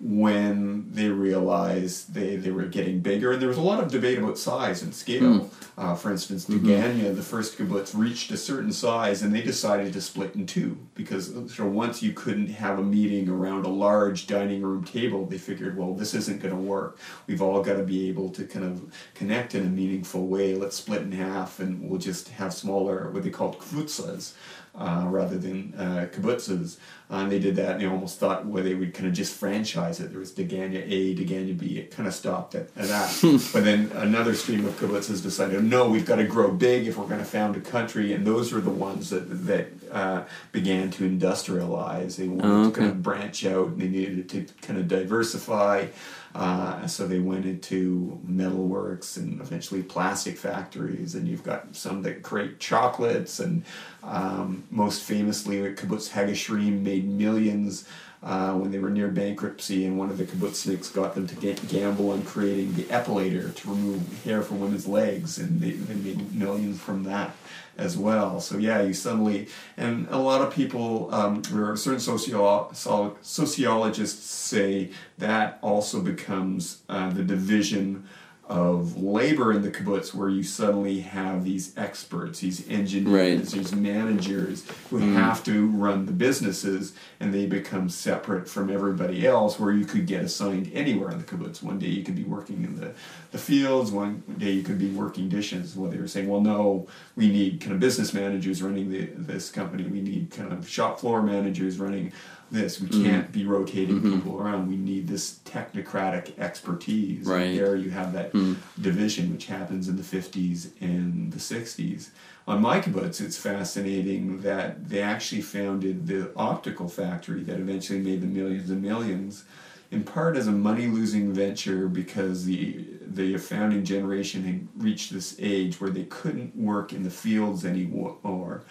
when they realized they, they were getting bigger, and there was a lot of debate about size and scale. Uh, for instance, Degania, the first kibbutz, reached a certain size, and they decided to split in two because so once you couldn't have a meeting around a large dining room table, they figured, well, this isn't going to work. We've all got to be able to kind of connect in a meaningful way. Let's split in half, and we'll just have smaller, what they called kvutzas. Uh, rather than uh, kibbutzes, and they did that, and they almost thought where they would kind of just franchise it. There was Degania A, Degania B. It kind of stopped at, at that. [LAUGHS] but then another stream of kibbutzes decided, no, we've got to grow big if we're going to found a country, and those were the ones that that uh, began to industrialize. They wanted
Oh,
to kind of branch out, and they needed to kind of diversify. Uh, so they went into metalworks and eventually plastic factories, and you've got some that create chocolates, and um, most famously, Kibbutz HaGoshrim made millions uh, when they were near bankruptcy, and one of the kibbutzniks got them to ga- gamble on creating the epilator to remove hair from women's legs, and they, they made millions from that as well. So yeah, you suddenly and a lot of people, um, or certain socio- so- sociologists say that also becomes uh, the division of labor in the kibbutz where you suddenly have these experts, these engineers,
Right.
these managers who mm-hmm. have to run the businesses and they become separate from everybody else where you could get assigned anywhere in the kibbutz. One day you could be working in the, the fields, one day you could be working dishes. Well, they were saying, well, no, we need kind of business managers running the, this company. We need kind of shop floor managers running this. We mm-hmm. can't be rotating mm-hmm. people around. We need this technocratic expertise.
Right.
And there you have that hmm. division which happens in the 50s and the 60s. On my kibbutz, it's fascinating that they actually founded the optical factory that eventually made the millions and millions, in part as a money-losing venture because the the founding generation had reached this age where they couldn't work in the fields anymore.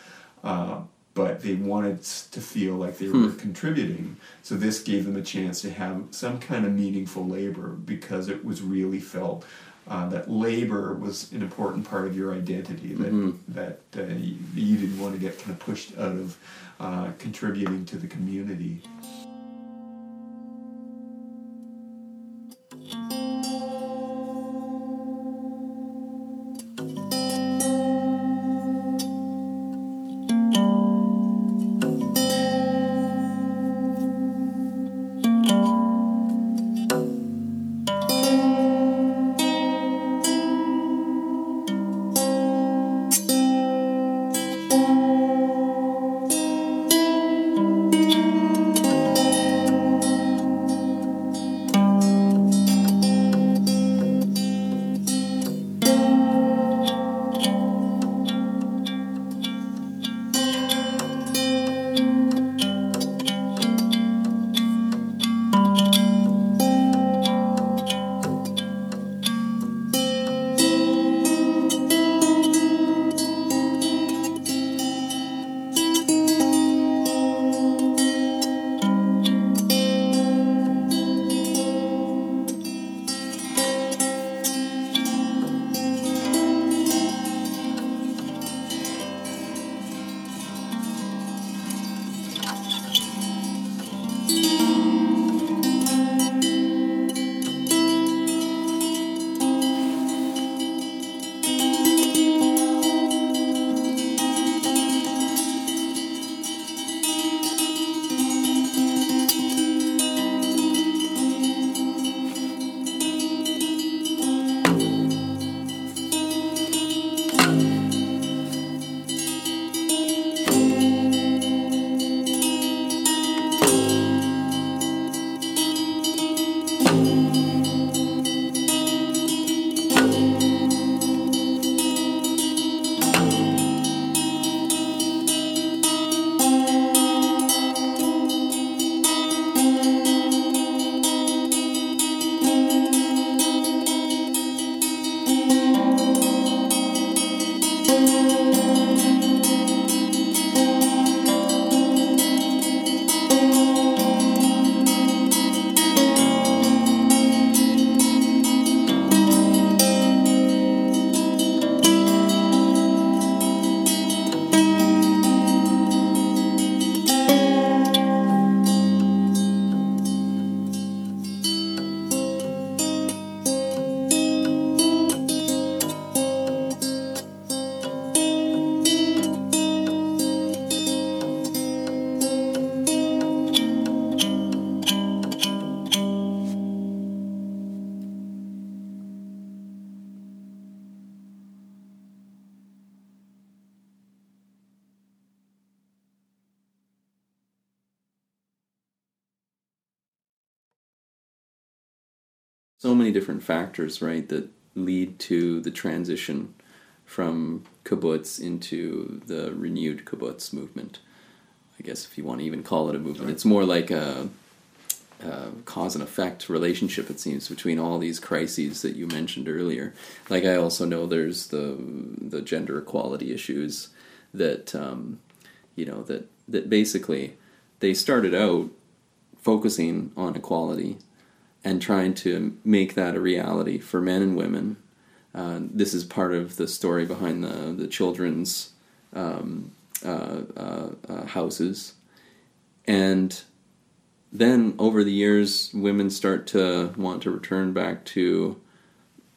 Uh, but they wanted to feel like they were contributing. So this gave them a chance to have some kind of meaningful labor because it was really felt uh, that labor was an important part of your identity. That that uh, you, you didn't want to get kind of pushed out of uh, contributing to the community.
So many different factors, right, that lead to the transition from kibbutz into the renewed kibbutz movement. I guess if you want to even call it a movement, it's more like a, a cause and effect relationship. It seems between all these crises that you mentioned earlier. Like I also know there's the the gender equality issues that um, you know that that basically they started out focusing on equality and trying to make that a reality for men and women. Uh, this is part of the story behind the the children's um, uh, uh, uh, houses, and then over the years, women start to want to return back to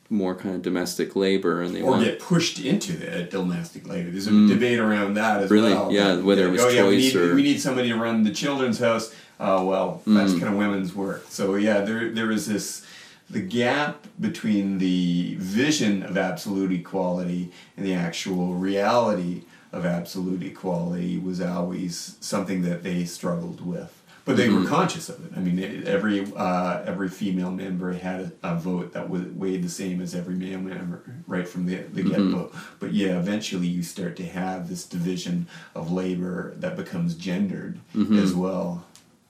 more kind of domestic labor, and they
or
want
get pushed into the domestic labor. There's a
Mm.
debate around that as
Really?
well.
Yeah, whether it was
oh, yeah, we
choice
need,
or-
we need somebody to run the children's house. Uh, well, that's
Mm.
kind of women's work. So yeah, there there is this the gap between the vision of absolute equality and the actual reality of absolute equality was always something that they struggled with. But they were
Mm-hmm.
conscious of it. I mean, it- every uh, every female member had a, a vote that was weighed the same as every male member, right from the, the get go. But yeah, eventually you start to have this division of labor that becomes gendered as well.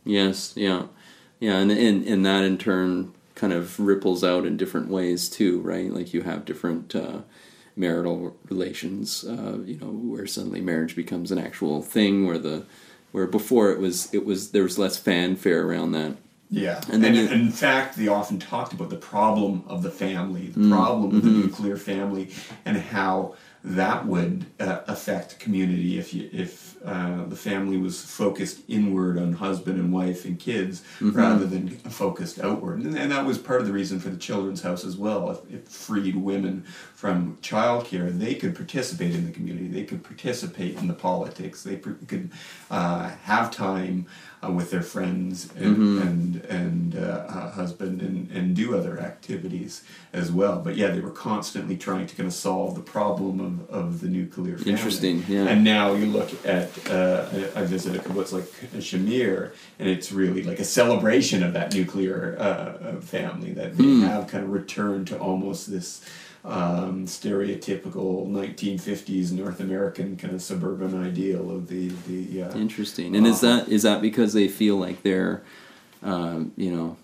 Yes, yeah, yeah, and and and that in turn kind of ripples out in different ways too, right? Like you have different uh, marital relations, uh, you know, where suddenly marriage becomes an actual thing, where the where before it was it was there was less fanfare around that.
Yeah,
And
and,
you-
in fact, they often talked about the problem of the family,
Mm,
the problem of the
mm-hmm.
nuclear family, and how that would uh, affect community if you, if uh, the family was focused inward on husband and wife and kids
Mm-hmm.
rather than focused outward, and, and that was part of the reason for the children's house as well. If it freed women from childcare, they could participate in the community, they could participate in the politics, they pr- could uh, have time uh, with their friends and
Mm-hmm.
and, and uh, uh, husband and, and do other activities as well. But yeah, they were constantly trying to kind of solve the problem of, of the nuclear family.
Interesting, yeah.
And now you look at uh, I I visited what's like Shamir, and it's really like a celebration of that nuclear uh, uh, family that they
Hmm.
have kind of returned to almost this. Um, stereotypical 1950s North American kind of suburban ideal of the the uh,
Interesting. And is that is that because they feel like they're, um, you know,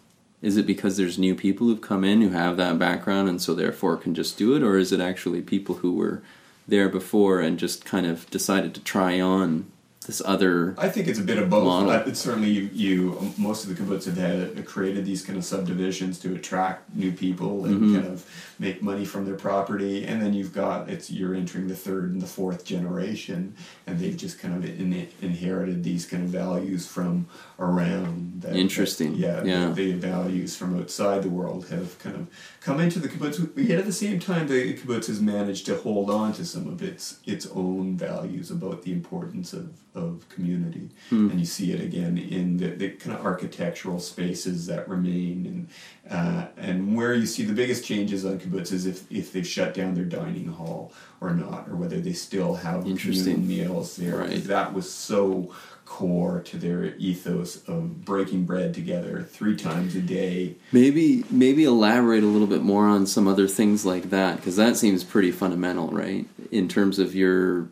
is it because there's new people who've come in who have that background and so therefore can just do it, or is it actually people who were there before and just kind of decided to try on this other?
I think it's a bit of both.
Model.
It's certainly, you, you most of the kibbutz have had created these kind of subdivisions to attract new people and
Mm-hmm.
kind of make money from their property, and then you've got it's you're entering the third and the fourth generation, and they've just kind of in, inherited these kind of values from around. That,
Interesting.
that-
Yeah.
The, the values from outside the world have kind of come into the kibbutz, but yet at the same time, the kibbutz has managed to hold on to some of its its own values about the importance of, of community,
Hmm.
and you see it again in the, the kind of architectural spaces that remain, and uh, and where you see the biggest changes on kibbutz is if if they've shut down their dining hall or not, or whether they still have communal meals there.
Right.
That was so core to their ethos of breaking bread together three times a day.
Maybe maybe elaborate a little bit more on some other things like that because that seems pretty fundamental, right? In terms of your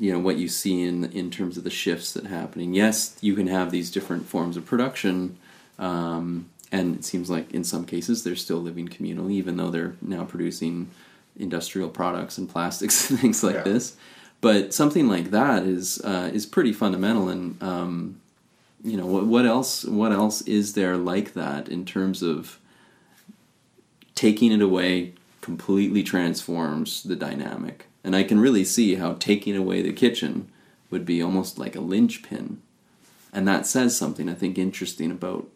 you know what you see in in terms of the shifts that happening. Yes, you can have these different forms of production, um, and it seems like in some cases they're still living communally, even though they're now producing industrial products and plastics [LAUGHS] and things like
Yeah.
this. But something like that is uh, is pretty fundamental, and um, you know what what else what else is there like that in terms of taking it away completely transforms the dynamic. And I can really see how taking away the kitchen would be almost like a linchpin. And that says something I think interesting about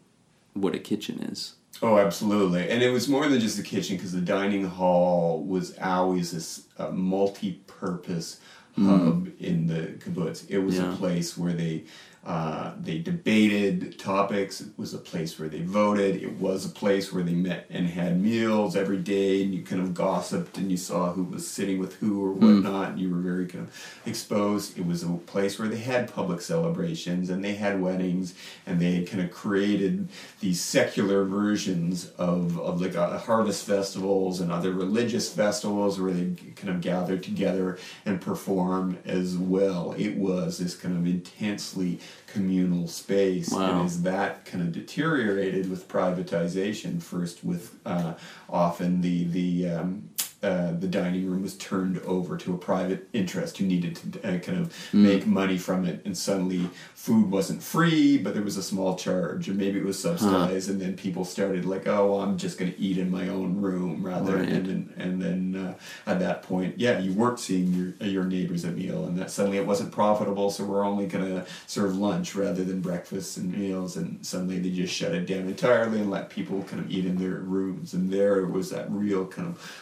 what a kitchen is.
Oh, absolutely. And it was more than just the kitchen because the dining hall was always this uh, multi purpose hub mm. in the kibbutz. It was
Yeah.
a place where they. Uh, they debated topics. It was a place where they voted. It was a place where they met and had meals every day, and you kind of gossiped and you saw who was sitting with who or whatnot, and you were very kind of exposed. It was a place where they had public celebrations and they had weddings, and they had kind of created these secular versions of, of like uh, harvest festivals and other religious festivals where they kind of gathered together and performed as well. It was this kind of intensely communal space,
Wow.
and as that kind of deteriorated with privatization, first with uh, often the the um, uh, the dining room was turned over to a private interest who needed to uh, kind of make money from it, and suddenly food wasn't free, but there was a small charge, or maybe it was subsidized, and then people started like, oh, well, I'm just going to eat in my own room rather,
Right.
and then and then uh, at that point, yeah, you weren't seeing your your neighbors at meal, and that suddenly it wasn't profitable, so we're only going to serve lunch rather than breakfast and meals, and suddenly they just shut it down entirely and let people kind of eat in their rooms, and there was that real kind of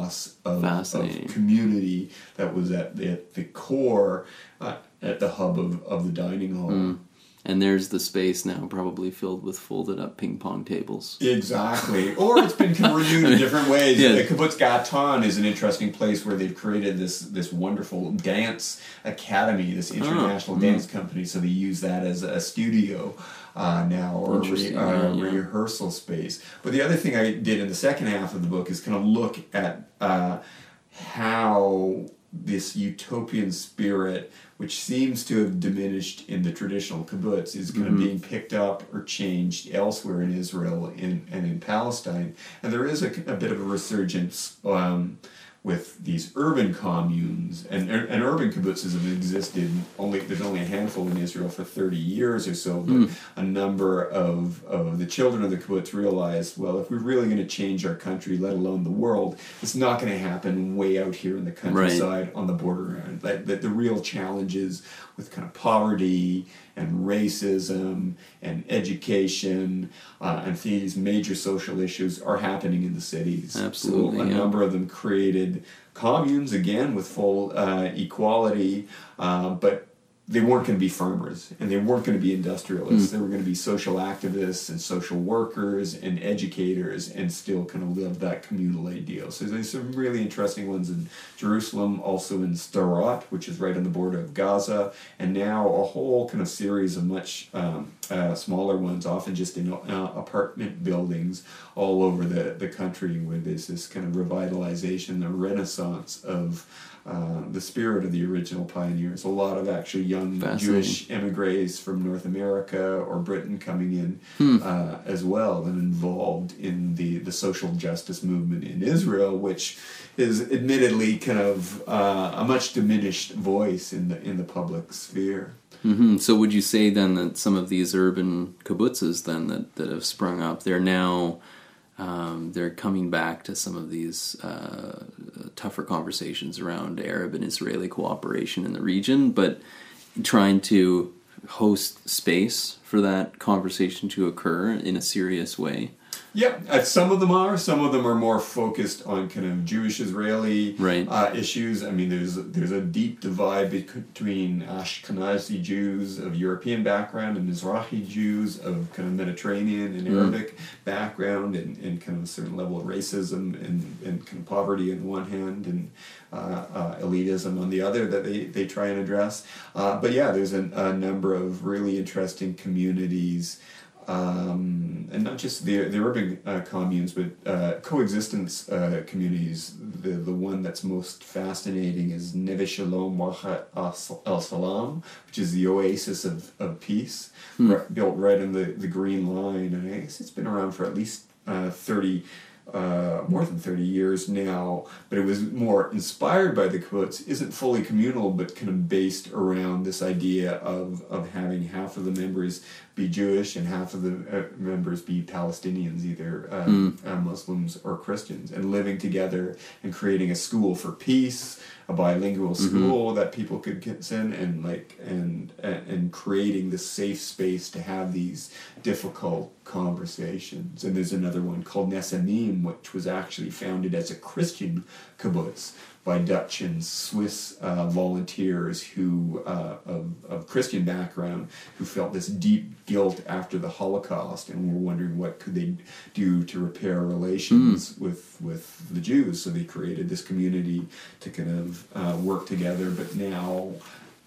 of, of community that was at the, at the core, uh, at the hub of, of the dining hall.
And there's the space now, probably filled with folded up ping pong tables.
Exactly. Or it's been [LAUGHS] renewed in different ways.
Yeah.
The Kibbutz Ga'aton is an interesting place where they've created this this wonderful dance academy, this international
mm.
dance company. So they use that as a studio uh, now or re, uh,
yeah, yeah.
rehearsal space. But the other thing I did in the second half of the book is kind of look at uh, how this utopian spirit, which seems to have diminished in the traditional kibbutz, is kind of
Mm-hmm.
being picked up or changed elsewhere in Israel in, and in Palestine. And there is a, a bit of a resurgence um, with these urban communes. And, and urban kibbutzes have existed only there's only a handful in Israel for 30 years or so but hmm. a number of, of the children of the kibbutz realized well if we're really going to change our country let alone the world it's not going to happen way out here in the countryside on the border. That, that the real challenges with kind of poverty and racism and education uh, and these major social issues are happening in the cities
Absolutely,
so a
yeah.
number of them created communes again with full uh, equality, uh, but they weren't going to be farmers and they weren't going to be industrialists. They were going to be social activists and social workers and educators and still kind of live that communal ideal. So there's some really interesting ones in Jerusalem, also in Sderot, which is right on the border of Gaza, and now a whole kind of series of much um, uh, smaller ones, often just in uh, apartment buildings all over the, the country where there's this kind of revitalization, the renaissance of uh, the spirit of the original pioneers. A lot of actually young Jewish emigres from North America or Britain coming in
Hmm.
uh, as well and involved in the, the social justice movement in Israel, which is admittedly kind of uh, a much diminished voice in the in the public sphere.
hmm So would you say then that some of these urban kibbutzes then that, that have sprung up, they're now um, they're coming back to some of these uh, tougher conversations around Arab and Israeli cooperation in the region, but trying to host space for that conversation to occur in a serious way.
Yeah, uh, some of them are. Some of them are more focused on kind of Jewish Israeli
Right.
uh, issues. I mean, there's there's a deep divide between Ashkenazi Jews of European background and Mizrahi Jews of kind of Mediterranean and Arabic background, and, and kind of a certain level of racism and, and kind of poverty on the one hand, and uh, uh, elitism on the other that they, they try and address. Uh, but yeah, there's a, a number of really interesting communities um, and not just the the urban uh, communes, but uh, coexistence uh, communities. The the one that's most fascinating is Neve Shalom Wahat El Salam, which is the oasis of, of peace, ri- built right in the, the Green Line, and I guess it's been around for at least uh, thirty. Uh, more than 30 years now, but it was more inspired by the kibbutz, isn't fully communal, but kind of based around this idea of, of having half of the members be Jewish and half of the uh, members be Palestinians, either um, uh, Muslims or Christians, and living together and creating a school for peace, a bilingual school that people could get in, and like and and and creating this safe space to have these difficult conversations. And there's another one called Nes Ammim, which was actually founded as a Christian kibbutz by Dutch and Swiss uh, volunteers who uh, of, of Christian background who felt this deep guilt after the Holocaust and were wondering what could they do to repair relations with with the Jews. So they created this community to kind of uh, work together. But now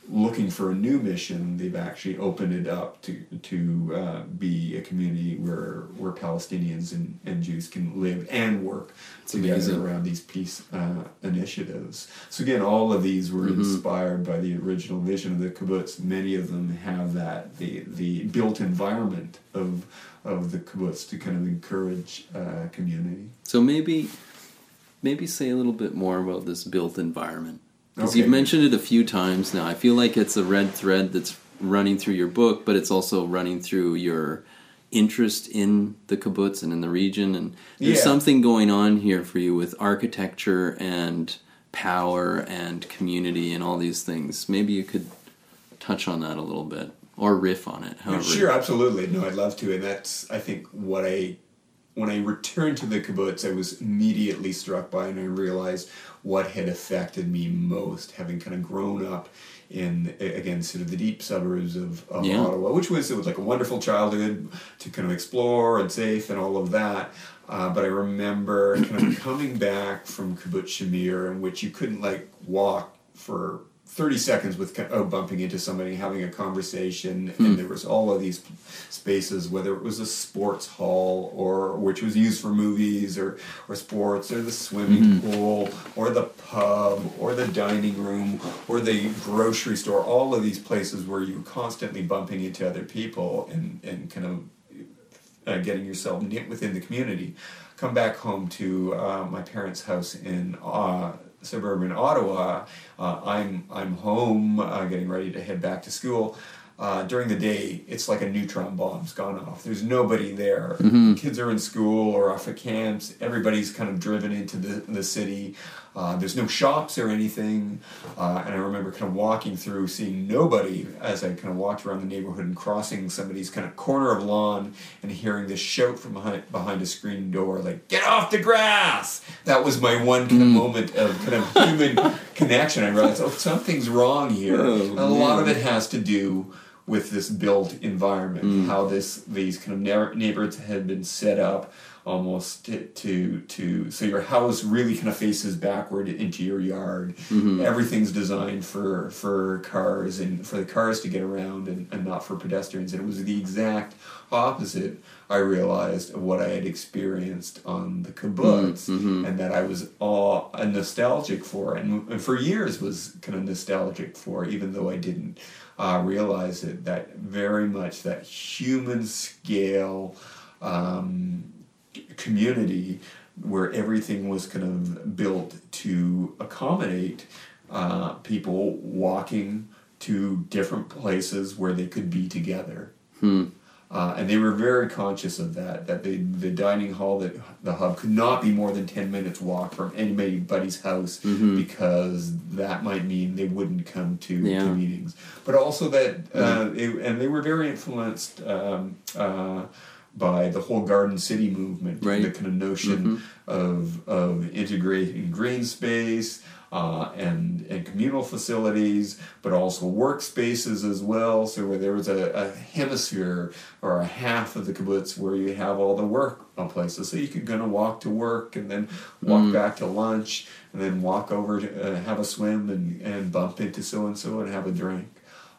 looking for a new mission, they've actually opened it up to to uh, be a community where where Palestinians and, and Jews can live and work together
amazing.
around these peace uh, initiatives. So again, all of these were inspired by the original vision of the kibbutz. Many of them have that the the built environment of of the kibbutz to kind of encourage uh, community.
So maybe maybe say a little bit more about this built environment because
Okay.
you've mentioned it a few times now. I feel like it's a red thread that's running through your book, but it's also running through your interest in the kibbutz and in the region. And there's
Yeah.
something going on here for you with architecture and power and community and all these things. Maybe you could touch on that a little bit or riff on it. However,
Sure, absolutely. No, I'd love to, and that's I think what I when I returned to the kibbutz, I was immediately struck by, and I realized what had affected me most, having kind of grown up in again sort of the deep suburbs of, of
Yeah.
Ottawa, which was it was like a wonderful childhood to kind of explore and safe and all of that. Uh, but I remember kind of coming back from kibbutz Shamir, in which you couldn't like walk for 30 seconds without bumping into somebody, having a conversation, and there was all of these spaces, whether it was a sports hall or which was used for movies or, or sports, or the swimming pool, or the pub, or the dining room, or the grocery store, all of these places where you were constantly bumping into other people and, and kind of uh, getting yourself knit within the community. Come back home to uh, my parents' house in uh, suburban Ottawa. Uh, I'm I'm home, uh, getting ready to head back to school. Uh, during the day, it's like a neutron bomb's gone off. There's nobody there. Kids are in school or off at camps. Everybody's kind of driven into the, the city. Uh, there's no shops or anything. Uh, and I remember kind of walking through, seeing nobody as I kind of walked around the neighborhood and crossing somebody's kind of corner of lawn and hearing this shout from behind, behind a screen door, like, get off the grass! That was my one kind of moment of kind of human [LAUGHS] connection. I realized, oh, something's wrong here.
Oh,
and a lot of it has to do with this built environment, how this these kind of neigh- neighborhoods had been set up almost to, to to so your house really kind of faces backward into your yard. Everything's designed for for cars and for the cars to get around and, and not for pedestrians. And it was the exact opposite. I realized of what I had experienced on the kibbutz, and that I was all uh, nostalgic for, and, and for years was kind of nostalgic for, even though I didn't uh, realize it. That very much that human scale um, community where everything was kind of built to accommodate uh, people walking to different places where they could be together. Uh, and they were very conscious of that. That the the dining hall, that the hub, could not be more than ten minutes walk from anybody's house because that might mean they wouldn't come to,
Yeah.
to meetings. But also that, uh, it, and they were very influenced um, uh, by the whole Garden City movement,
Right.
the kind of notion of of integrating green space. Uh, and and communal facilities, but also workspaces as well. So where there was a, a hemisphere or a half of the kibbutz where you have all the work places, so you could kind of walk to work and then walk back to lunch and then walk over to uh, have a swim and, and bump into so and so and have a drink.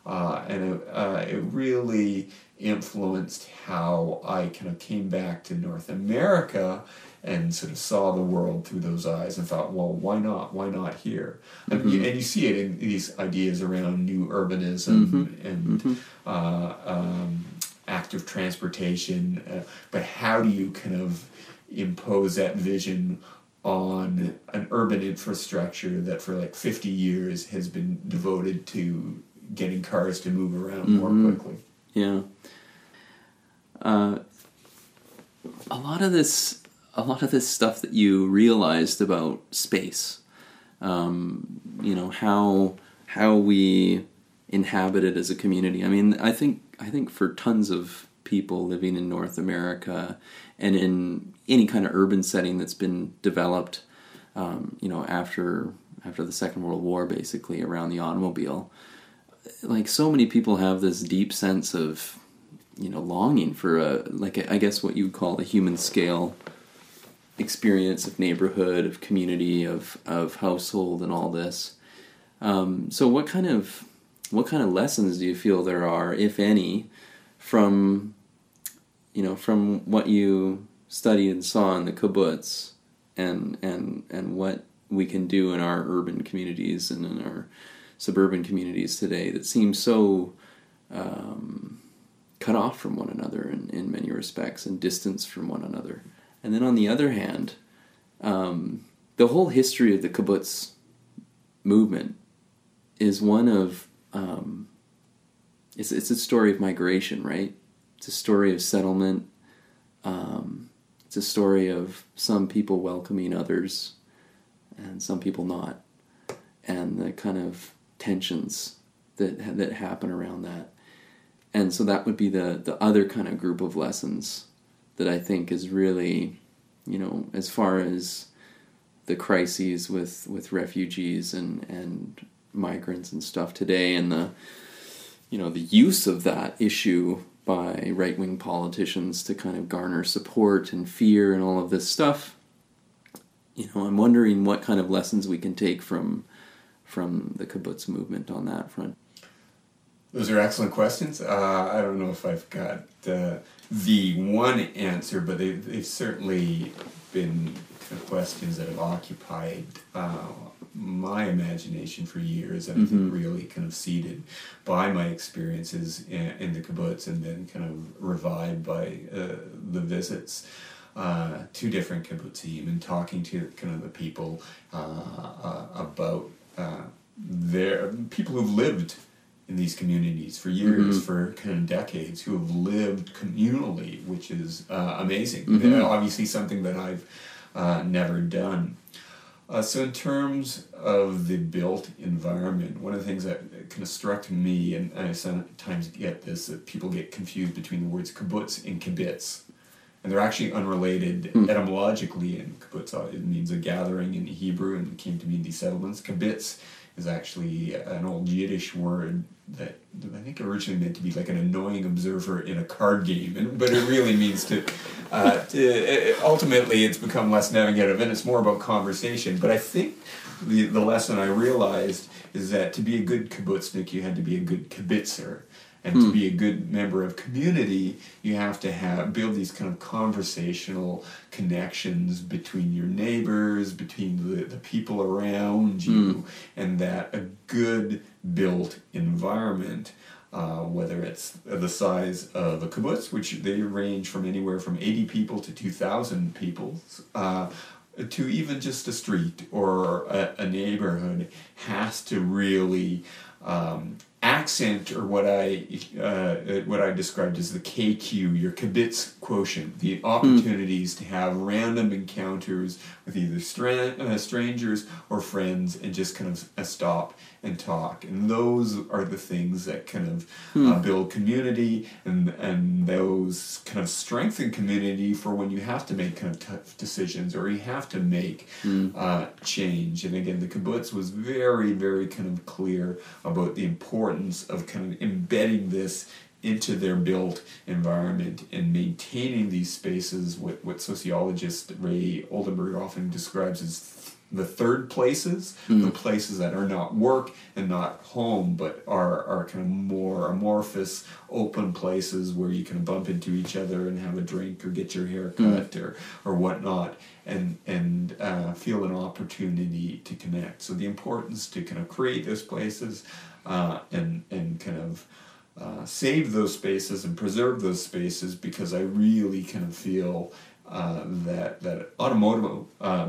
Uh, and it, uh, it really influenced how I kind of came back to North America and sort of saw the world through those eyes and thought, well, why not? Why not here? And, you, and you see it in these ideas around new urbanism and Uh, um, active transportation. Uh, but how do you kind of impose that vision on an urban infrastructure that for like 50 years has been devoted to getting cars to move around more quickly?
Yeah. Uh, a lot of this, a lot of this stuff that you realized about space, um, you know how how we inhabit it as a community. I mean, I think I think for tons of people living in North America and in any kind of urban setting that's been developed, um, you know, after after the Second World War, basically around the automobile, like so many people have this deep sense of you know longing for a like I guess what you would call a human scale experience of neighborhood of community of of household and all this. Um, so what kind of what kind of lessons do you feel there are if any from you know from what you studied and saw in the kibbutz and and and what we can do in our urban communities and in our suburban communities today that seem so um, cut off from one another in, in many respects and distanced from one another. And then on the other hand, um, the whole history of the kibbutz movement is one of um, it's it's a story of migration, right? It's a story of settlement. Um, it's a story of some people welcoming others, and some people not, and the kind of tensions that that happen around that. And so that would be the the other kind of group of lessons that I think is really, you know, as far as the crises with with refugees and and migrants and stuff today and the you know the use of that issue by right wing politicians to kind of garner support and fear and all of this stuff. You know, I'm wondering what kind of lessons we can take from from the kibbutz movement on that front.
Those are excellent questions. Uh, I don't know if I've got uh, the one answer, but they, they've certainly been questions that have occupied uh, my imagination for years and mm-hmm. really kind of seeded by my experiences in, in, the kibbutz and then kind of revived by uh, the visits uh, to different kibbutzim and talking to kind of the people uh, uh, about uh, their people who've lived in these communities for years, mm-hmm. for kind of decades, who have lived communally, which is amazing. Mm-hmm. Obviously, something that I've uh, never done. Uh, so, in terms of the built environment, one of the things that kind of struck me, and I sometimes get this, that people get confused between the words kibbutz and kibitz. And they're actually unrelated mm. etymologically. And kibbutz uh, it means a gathering in Hebrew and came to mean these settlements. Kibitz is actually an old Yiddish word that I think originally meant to be like an annoying observer in a card game, and, but it really means to, uh, to. Ultimately, it's become less navigative, and it's more about conversation. But I think the the lesson I realized is that to be a good kibbutznik, you had to be a good kibitzer and to hmm. be a good member of community you have to have build these kind of conversational connections between your neighbors between the, the people around you mm. and that a good built environment uh, whether it's the size of a kibbutz, which they range from anywhere from 80 people to 2,000 people, uh, to even just a street or a, a neighborhood, has to really um, accent or what I uh, what I described as the KQ, your kibitz quotient, the hmm. opportunities mm. to have random encounters with either stra- uh, strangers or friends and just kind of uh, stop and talk. And those are the things that kind of mm. uh, build community and and those kind of strengthen community for when you have to make kind of tough decisions or you have to make mm. change. And again, the kibbutz was very very kind of clear about the importance of kind of embedding this into their built environment and maintaining these spaces, what, what sociologist Ray Oldenburg often describes as the third places, mm. the places that are not work and not home, but are, are kind of more amorphous, open places where you can bump into each other and have a drink or get your hair hmm. cut mm. or, or whatnot and, and uh, feel an opportunity to connect. So the importance to kind of create those places uh, and, and kind of uh, save those spaces and preserve those spaces because I really kind of feel uh, that that automobile uh,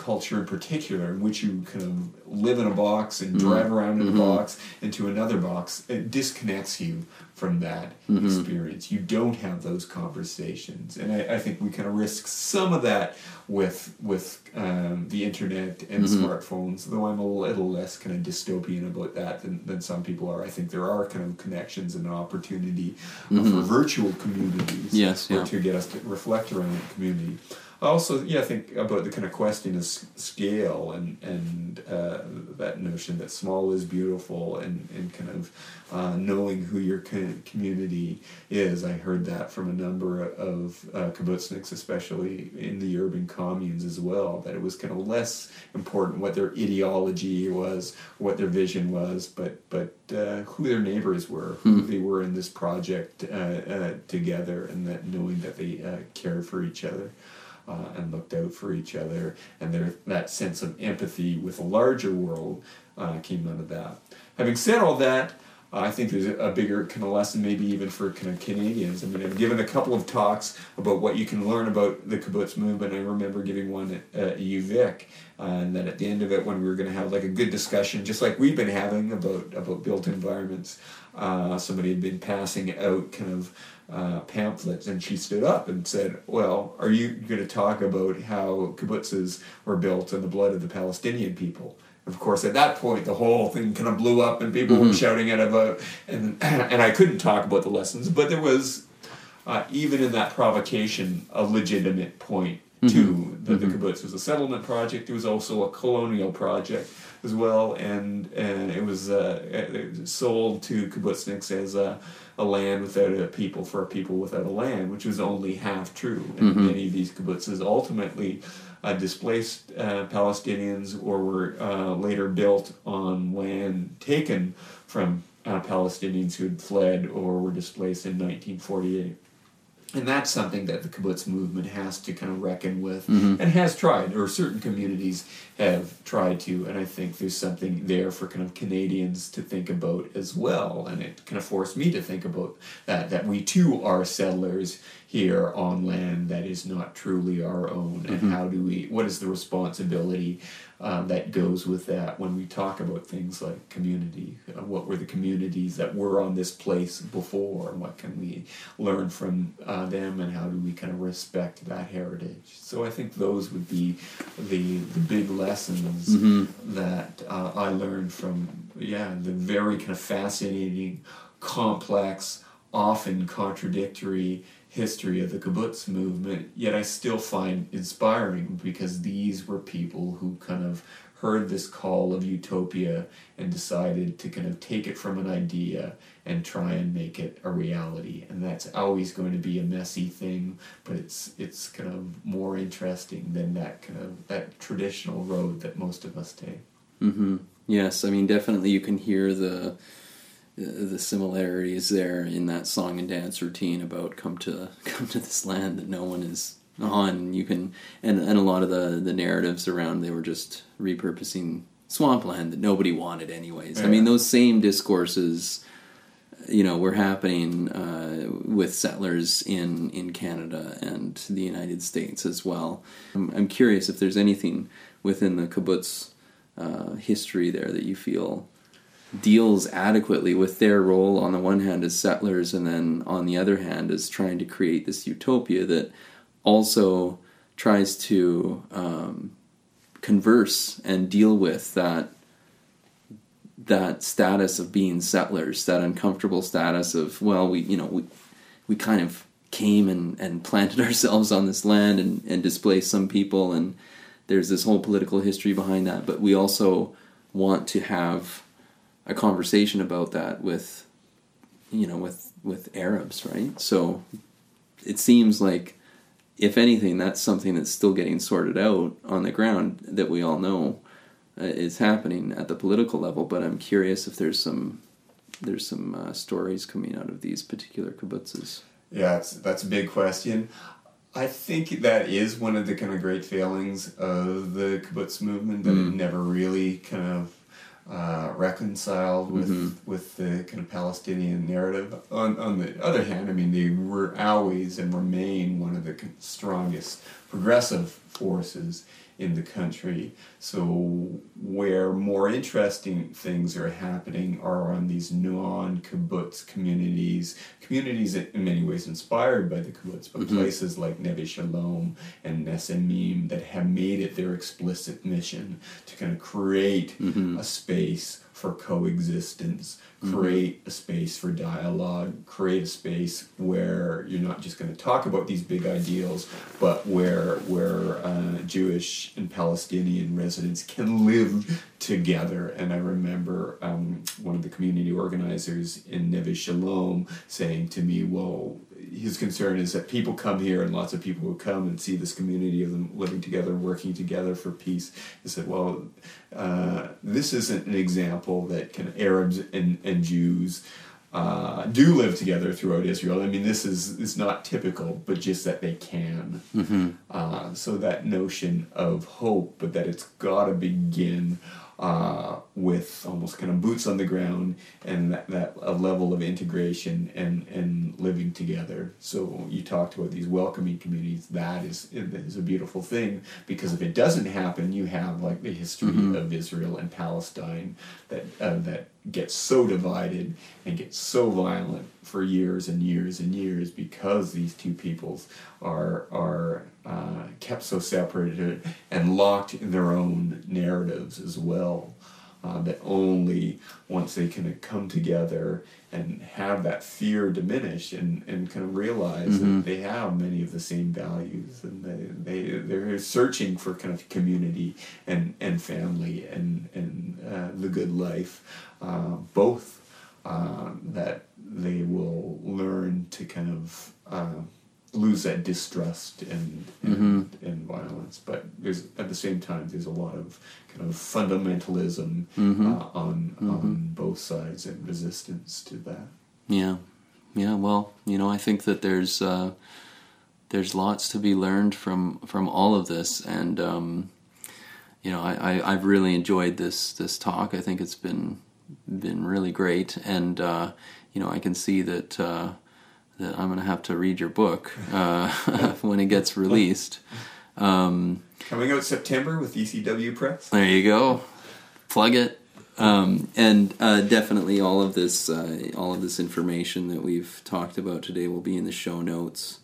culture in particular, in which you kind of live in a box and mm-hmm. drive around in mm-hmm. a box into another box, it disconnects you from that mm-hmm. experience. You don't have those conversations, and I, I, think we kind of risk some of that with with um, the internet and mm-hmm. smartphones. Though I'm a little less kind of dystopian about that than, than some people are. I think there are kind of connections and an opportunity mm-hmm. for virtual communities,
yes, yeah.
to get us to reflect around that community also, yeah, I think about the kind of question of scale and and uh, that notion that small is beautiful and, and kind of uh, knowing who your community is. I heard that from a number of uh, kibbutzniks, especially in the urban communes as well, that it was kind of less important what their ideology was, what their vision was, but but uh, who their neighbors were, who hmm. they were in this project uh, uh, together, and that knowing that they uh, cared for each other uh, and looked out for each other, and there that sense of empathy with a larger world uh, came out of that. Having said all that, I think there's a bigger kind of lesson, maybe even for kind of Canadians. I mean, I've given a couple of talks about what you can learn about the kibbutz movement. I remember giving one at, at UVic, uh, and then at the end of it, when we were going to have like a good discussion, just like we've been having about about built environments, uh, somebody had been passing out kind of uh, pamphlets, and she stood up and said, "Well, are you going to talk about how kibbutzes were built in the blood of the Palestinian people?" Of course, at that point, the whole thing kind of blew up, and people mm-hmm. were shouting at about, and [CLEARS THROAT] and I couldn't talk about the lessons, but there was, uh, even in that provocation, a legitimate point mm-hmm. to the, mm-hmm. the kibbutz. Was a settlement project. It was also a colonial project as well, and and it was uh, sold to kibbutzniks as a, a land without a people for a people without a land, which was only half true. And mm-hmm. many of these kibbutzes ultimately uh, displaced uh, Palestinians or were uh, later built on land taken from uh, Palestinians who had fled or were displaced in 1948 and that's something that the kibbutz movement has to kind of reckon with mm-hmm. and has tried or certain communities have tried to and i think there's something there for kind of canadians to think about as well and it kind of forced me to think about that that we too are settlers here on land that is not truly our own and mm-hmm. how do we what is the responsibility um, that goes with that when we talk about things like community. Uh, what were the communities that were on this place before? and What can we learn from uh, them, and how do we kind of respect that heritage? So I think those would be the the big lessons mm-hmm. that uh, I learned from yeah the very kind of fascinating, complex, often contradictory history of the kibbutz movement, yet I still find inspiring because these were people who kind of heard this call of utopia and decided to kind of take it from an idea and try and make it a reality. And that's always going to be a messy thing, but it's it's kind of more interesting than that kind of that traditional road that most of us take.
Mm-hmm. Yes, I mean definitely you can hear the the similarities there in that song and dance routine about come to [LAUGHS] come to this land that no one is on. You can and and a lot of the the narratives around they were just repurposing swampland that nobody wanted anyways. Yeah. I mean those same discourses you know were happening uh, with settlers in in Canada and the United States as well. I'm, I'm curious if there's anything within the kibbutz uh, history there that you feel deals adequately with their role on the one hand as settlers and then on the other hand as trying to create this utopia that also tries to um, converse and deal with that that status of being settlers that uncomfortable status of well we you know we we kind of came and, and planted [LAUGHS] ourselves on this land and, and displaced some people and there's this whole political history behind that but we also want to have a conversation about that with you know with with Arabs, right? So it seems like if anything, that's something that's still getting sorted out on the ground that we all know uh, is happening at the political level. But I'm curious if there's some there's some uh, stories coming out of these particular kibbutzes.
Yeah, that's that's a big question. I think that is one of the kind of great failings of the kibbutz movement that mm. it never really kind of uh, reconciled with mm-hmm. with the kind of Palestinian narrative. On on the other hand, I mean, they were always and remain one of the strongest progressive forces in the country. So, where more interesting things are happening are on these non kibbutz communities, communities in many ways inspired by the kibbutz, but mm-hmm. places like Neve Shalom and Nes Ammim that have made it their explicit mission to kind of create mm-hmm. a space for coexistence Mm-hmm. create mm-hmm. a space for dialogue, create a space where you're not just going to talk about these big ideals, but where where uh, Jewish and Palestinian residents can live together. And I remember um, one of the community organizers in Neve Shalom saying to me, "Well, his concern is that people come here and lots of people will come and see this community of them living together working together for peace. He said, well, uh, this isn't an example that can Arabs and, and Jews uh, do live together throughout Israel. I mean, this is is not typical, but just that they can. Mm-hmm. Uh, so that notion of hope, but that it's got to begin uh, with almost kind of boots on the ground and that, that a level of integration and, and living together. So you talked about these welcoming communities. That is is a beautiful thing because if it doesn't happen, you have like the history mm-hmm. of Israel and Palestine that uh, that gets so divided and gets so violent for years and years and years because these two peoples are are uh, kept so separated and locked in their own narratives as well. Uh, that only once they can come together and have that fear diminish and, and kind of realize mm-hmm. that they have many of the same values and they, they, they're searching for kind of community and, and family and, and uh, the good life, uh, both uh, that they will learn to kind of uh, lose that distrust and and, mm-hmm. and, violence. But there's at the same time there's a lot of kind of fundamentalism mm-hmm. uh, on mm-hmm. on both sides and resistance to that.
Yeah, yeah. Well, you know, I think that there's uh, there's lots to be learned from from all of this, and um, you know, I, I have really enjoyed this this talk. I think it's been been really great, and uh, you know, I can see that uh, that I'm going to have to read your book uh, [LAUGHS] when it gets released. Um,
Coming out September with ECW Press.
There you go. Plug it. Um, and uh, definitely all of this, uh, all of this information that we've talked about today will be in the show notes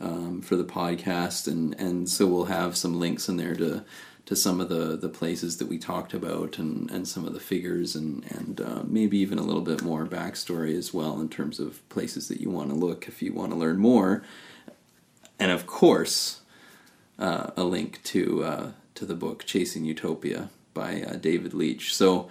um, for the podcast, and and so we'll have some links in there to to some of the, the places that we talked about and, and some of the figures and, and uh, maybe even a little bit more backstory as well in terms of places that you want to look if you want to learn more. And of course, uh, a link to uh, to the book Chasing Utopia by uh, David Leach. So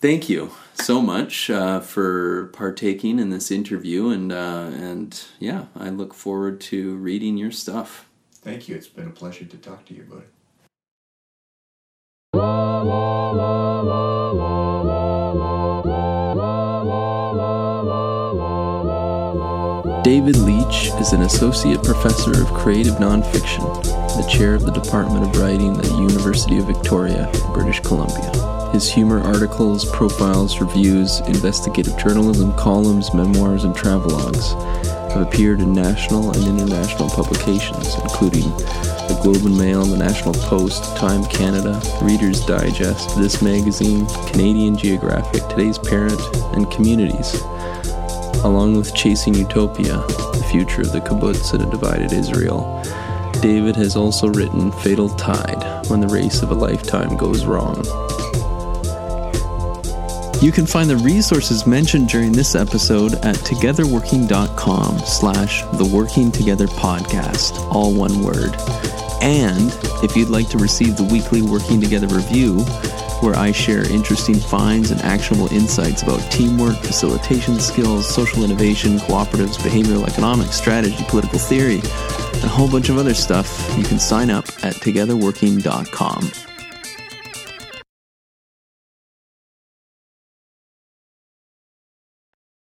thank you so much uh, for partaking in this interview and uh, and yeah, I look forward to reading your stuff.
Thank you. It's been a pleasure to talk to you about it.
David Leach is an associate professor of creative nonfiction, the chair of the Department of Writing at the University of Victoria, British Columbia. His humor articles, profiles, reviews, investigative journalism, columns, memoirs, and travelogues have appeared in national and international publications, including the Globe and Mail, the National Post, Time Canada, Reader's Digest, This Magazine, Canadian Geographic, Today's Parent, and Communities, along with Chasing Utopia, the future of the kibbutz in a divided Israel. David has also written Fatal Tide, When the Race of a Lifetime Goes Wrong. You can find the resources mentioned during this episode at togetherworking.com slash the Working Together Podcast, all one word. And if you'd like to receive the weekly Working Together review, where I share interesting finds and actionable insights about teamwork, facilitation skills, social innovation, cooperatives, behavioral economics, strategy, political theory, and a whole bunch of other stuff, you can sign up at togetherworking.com.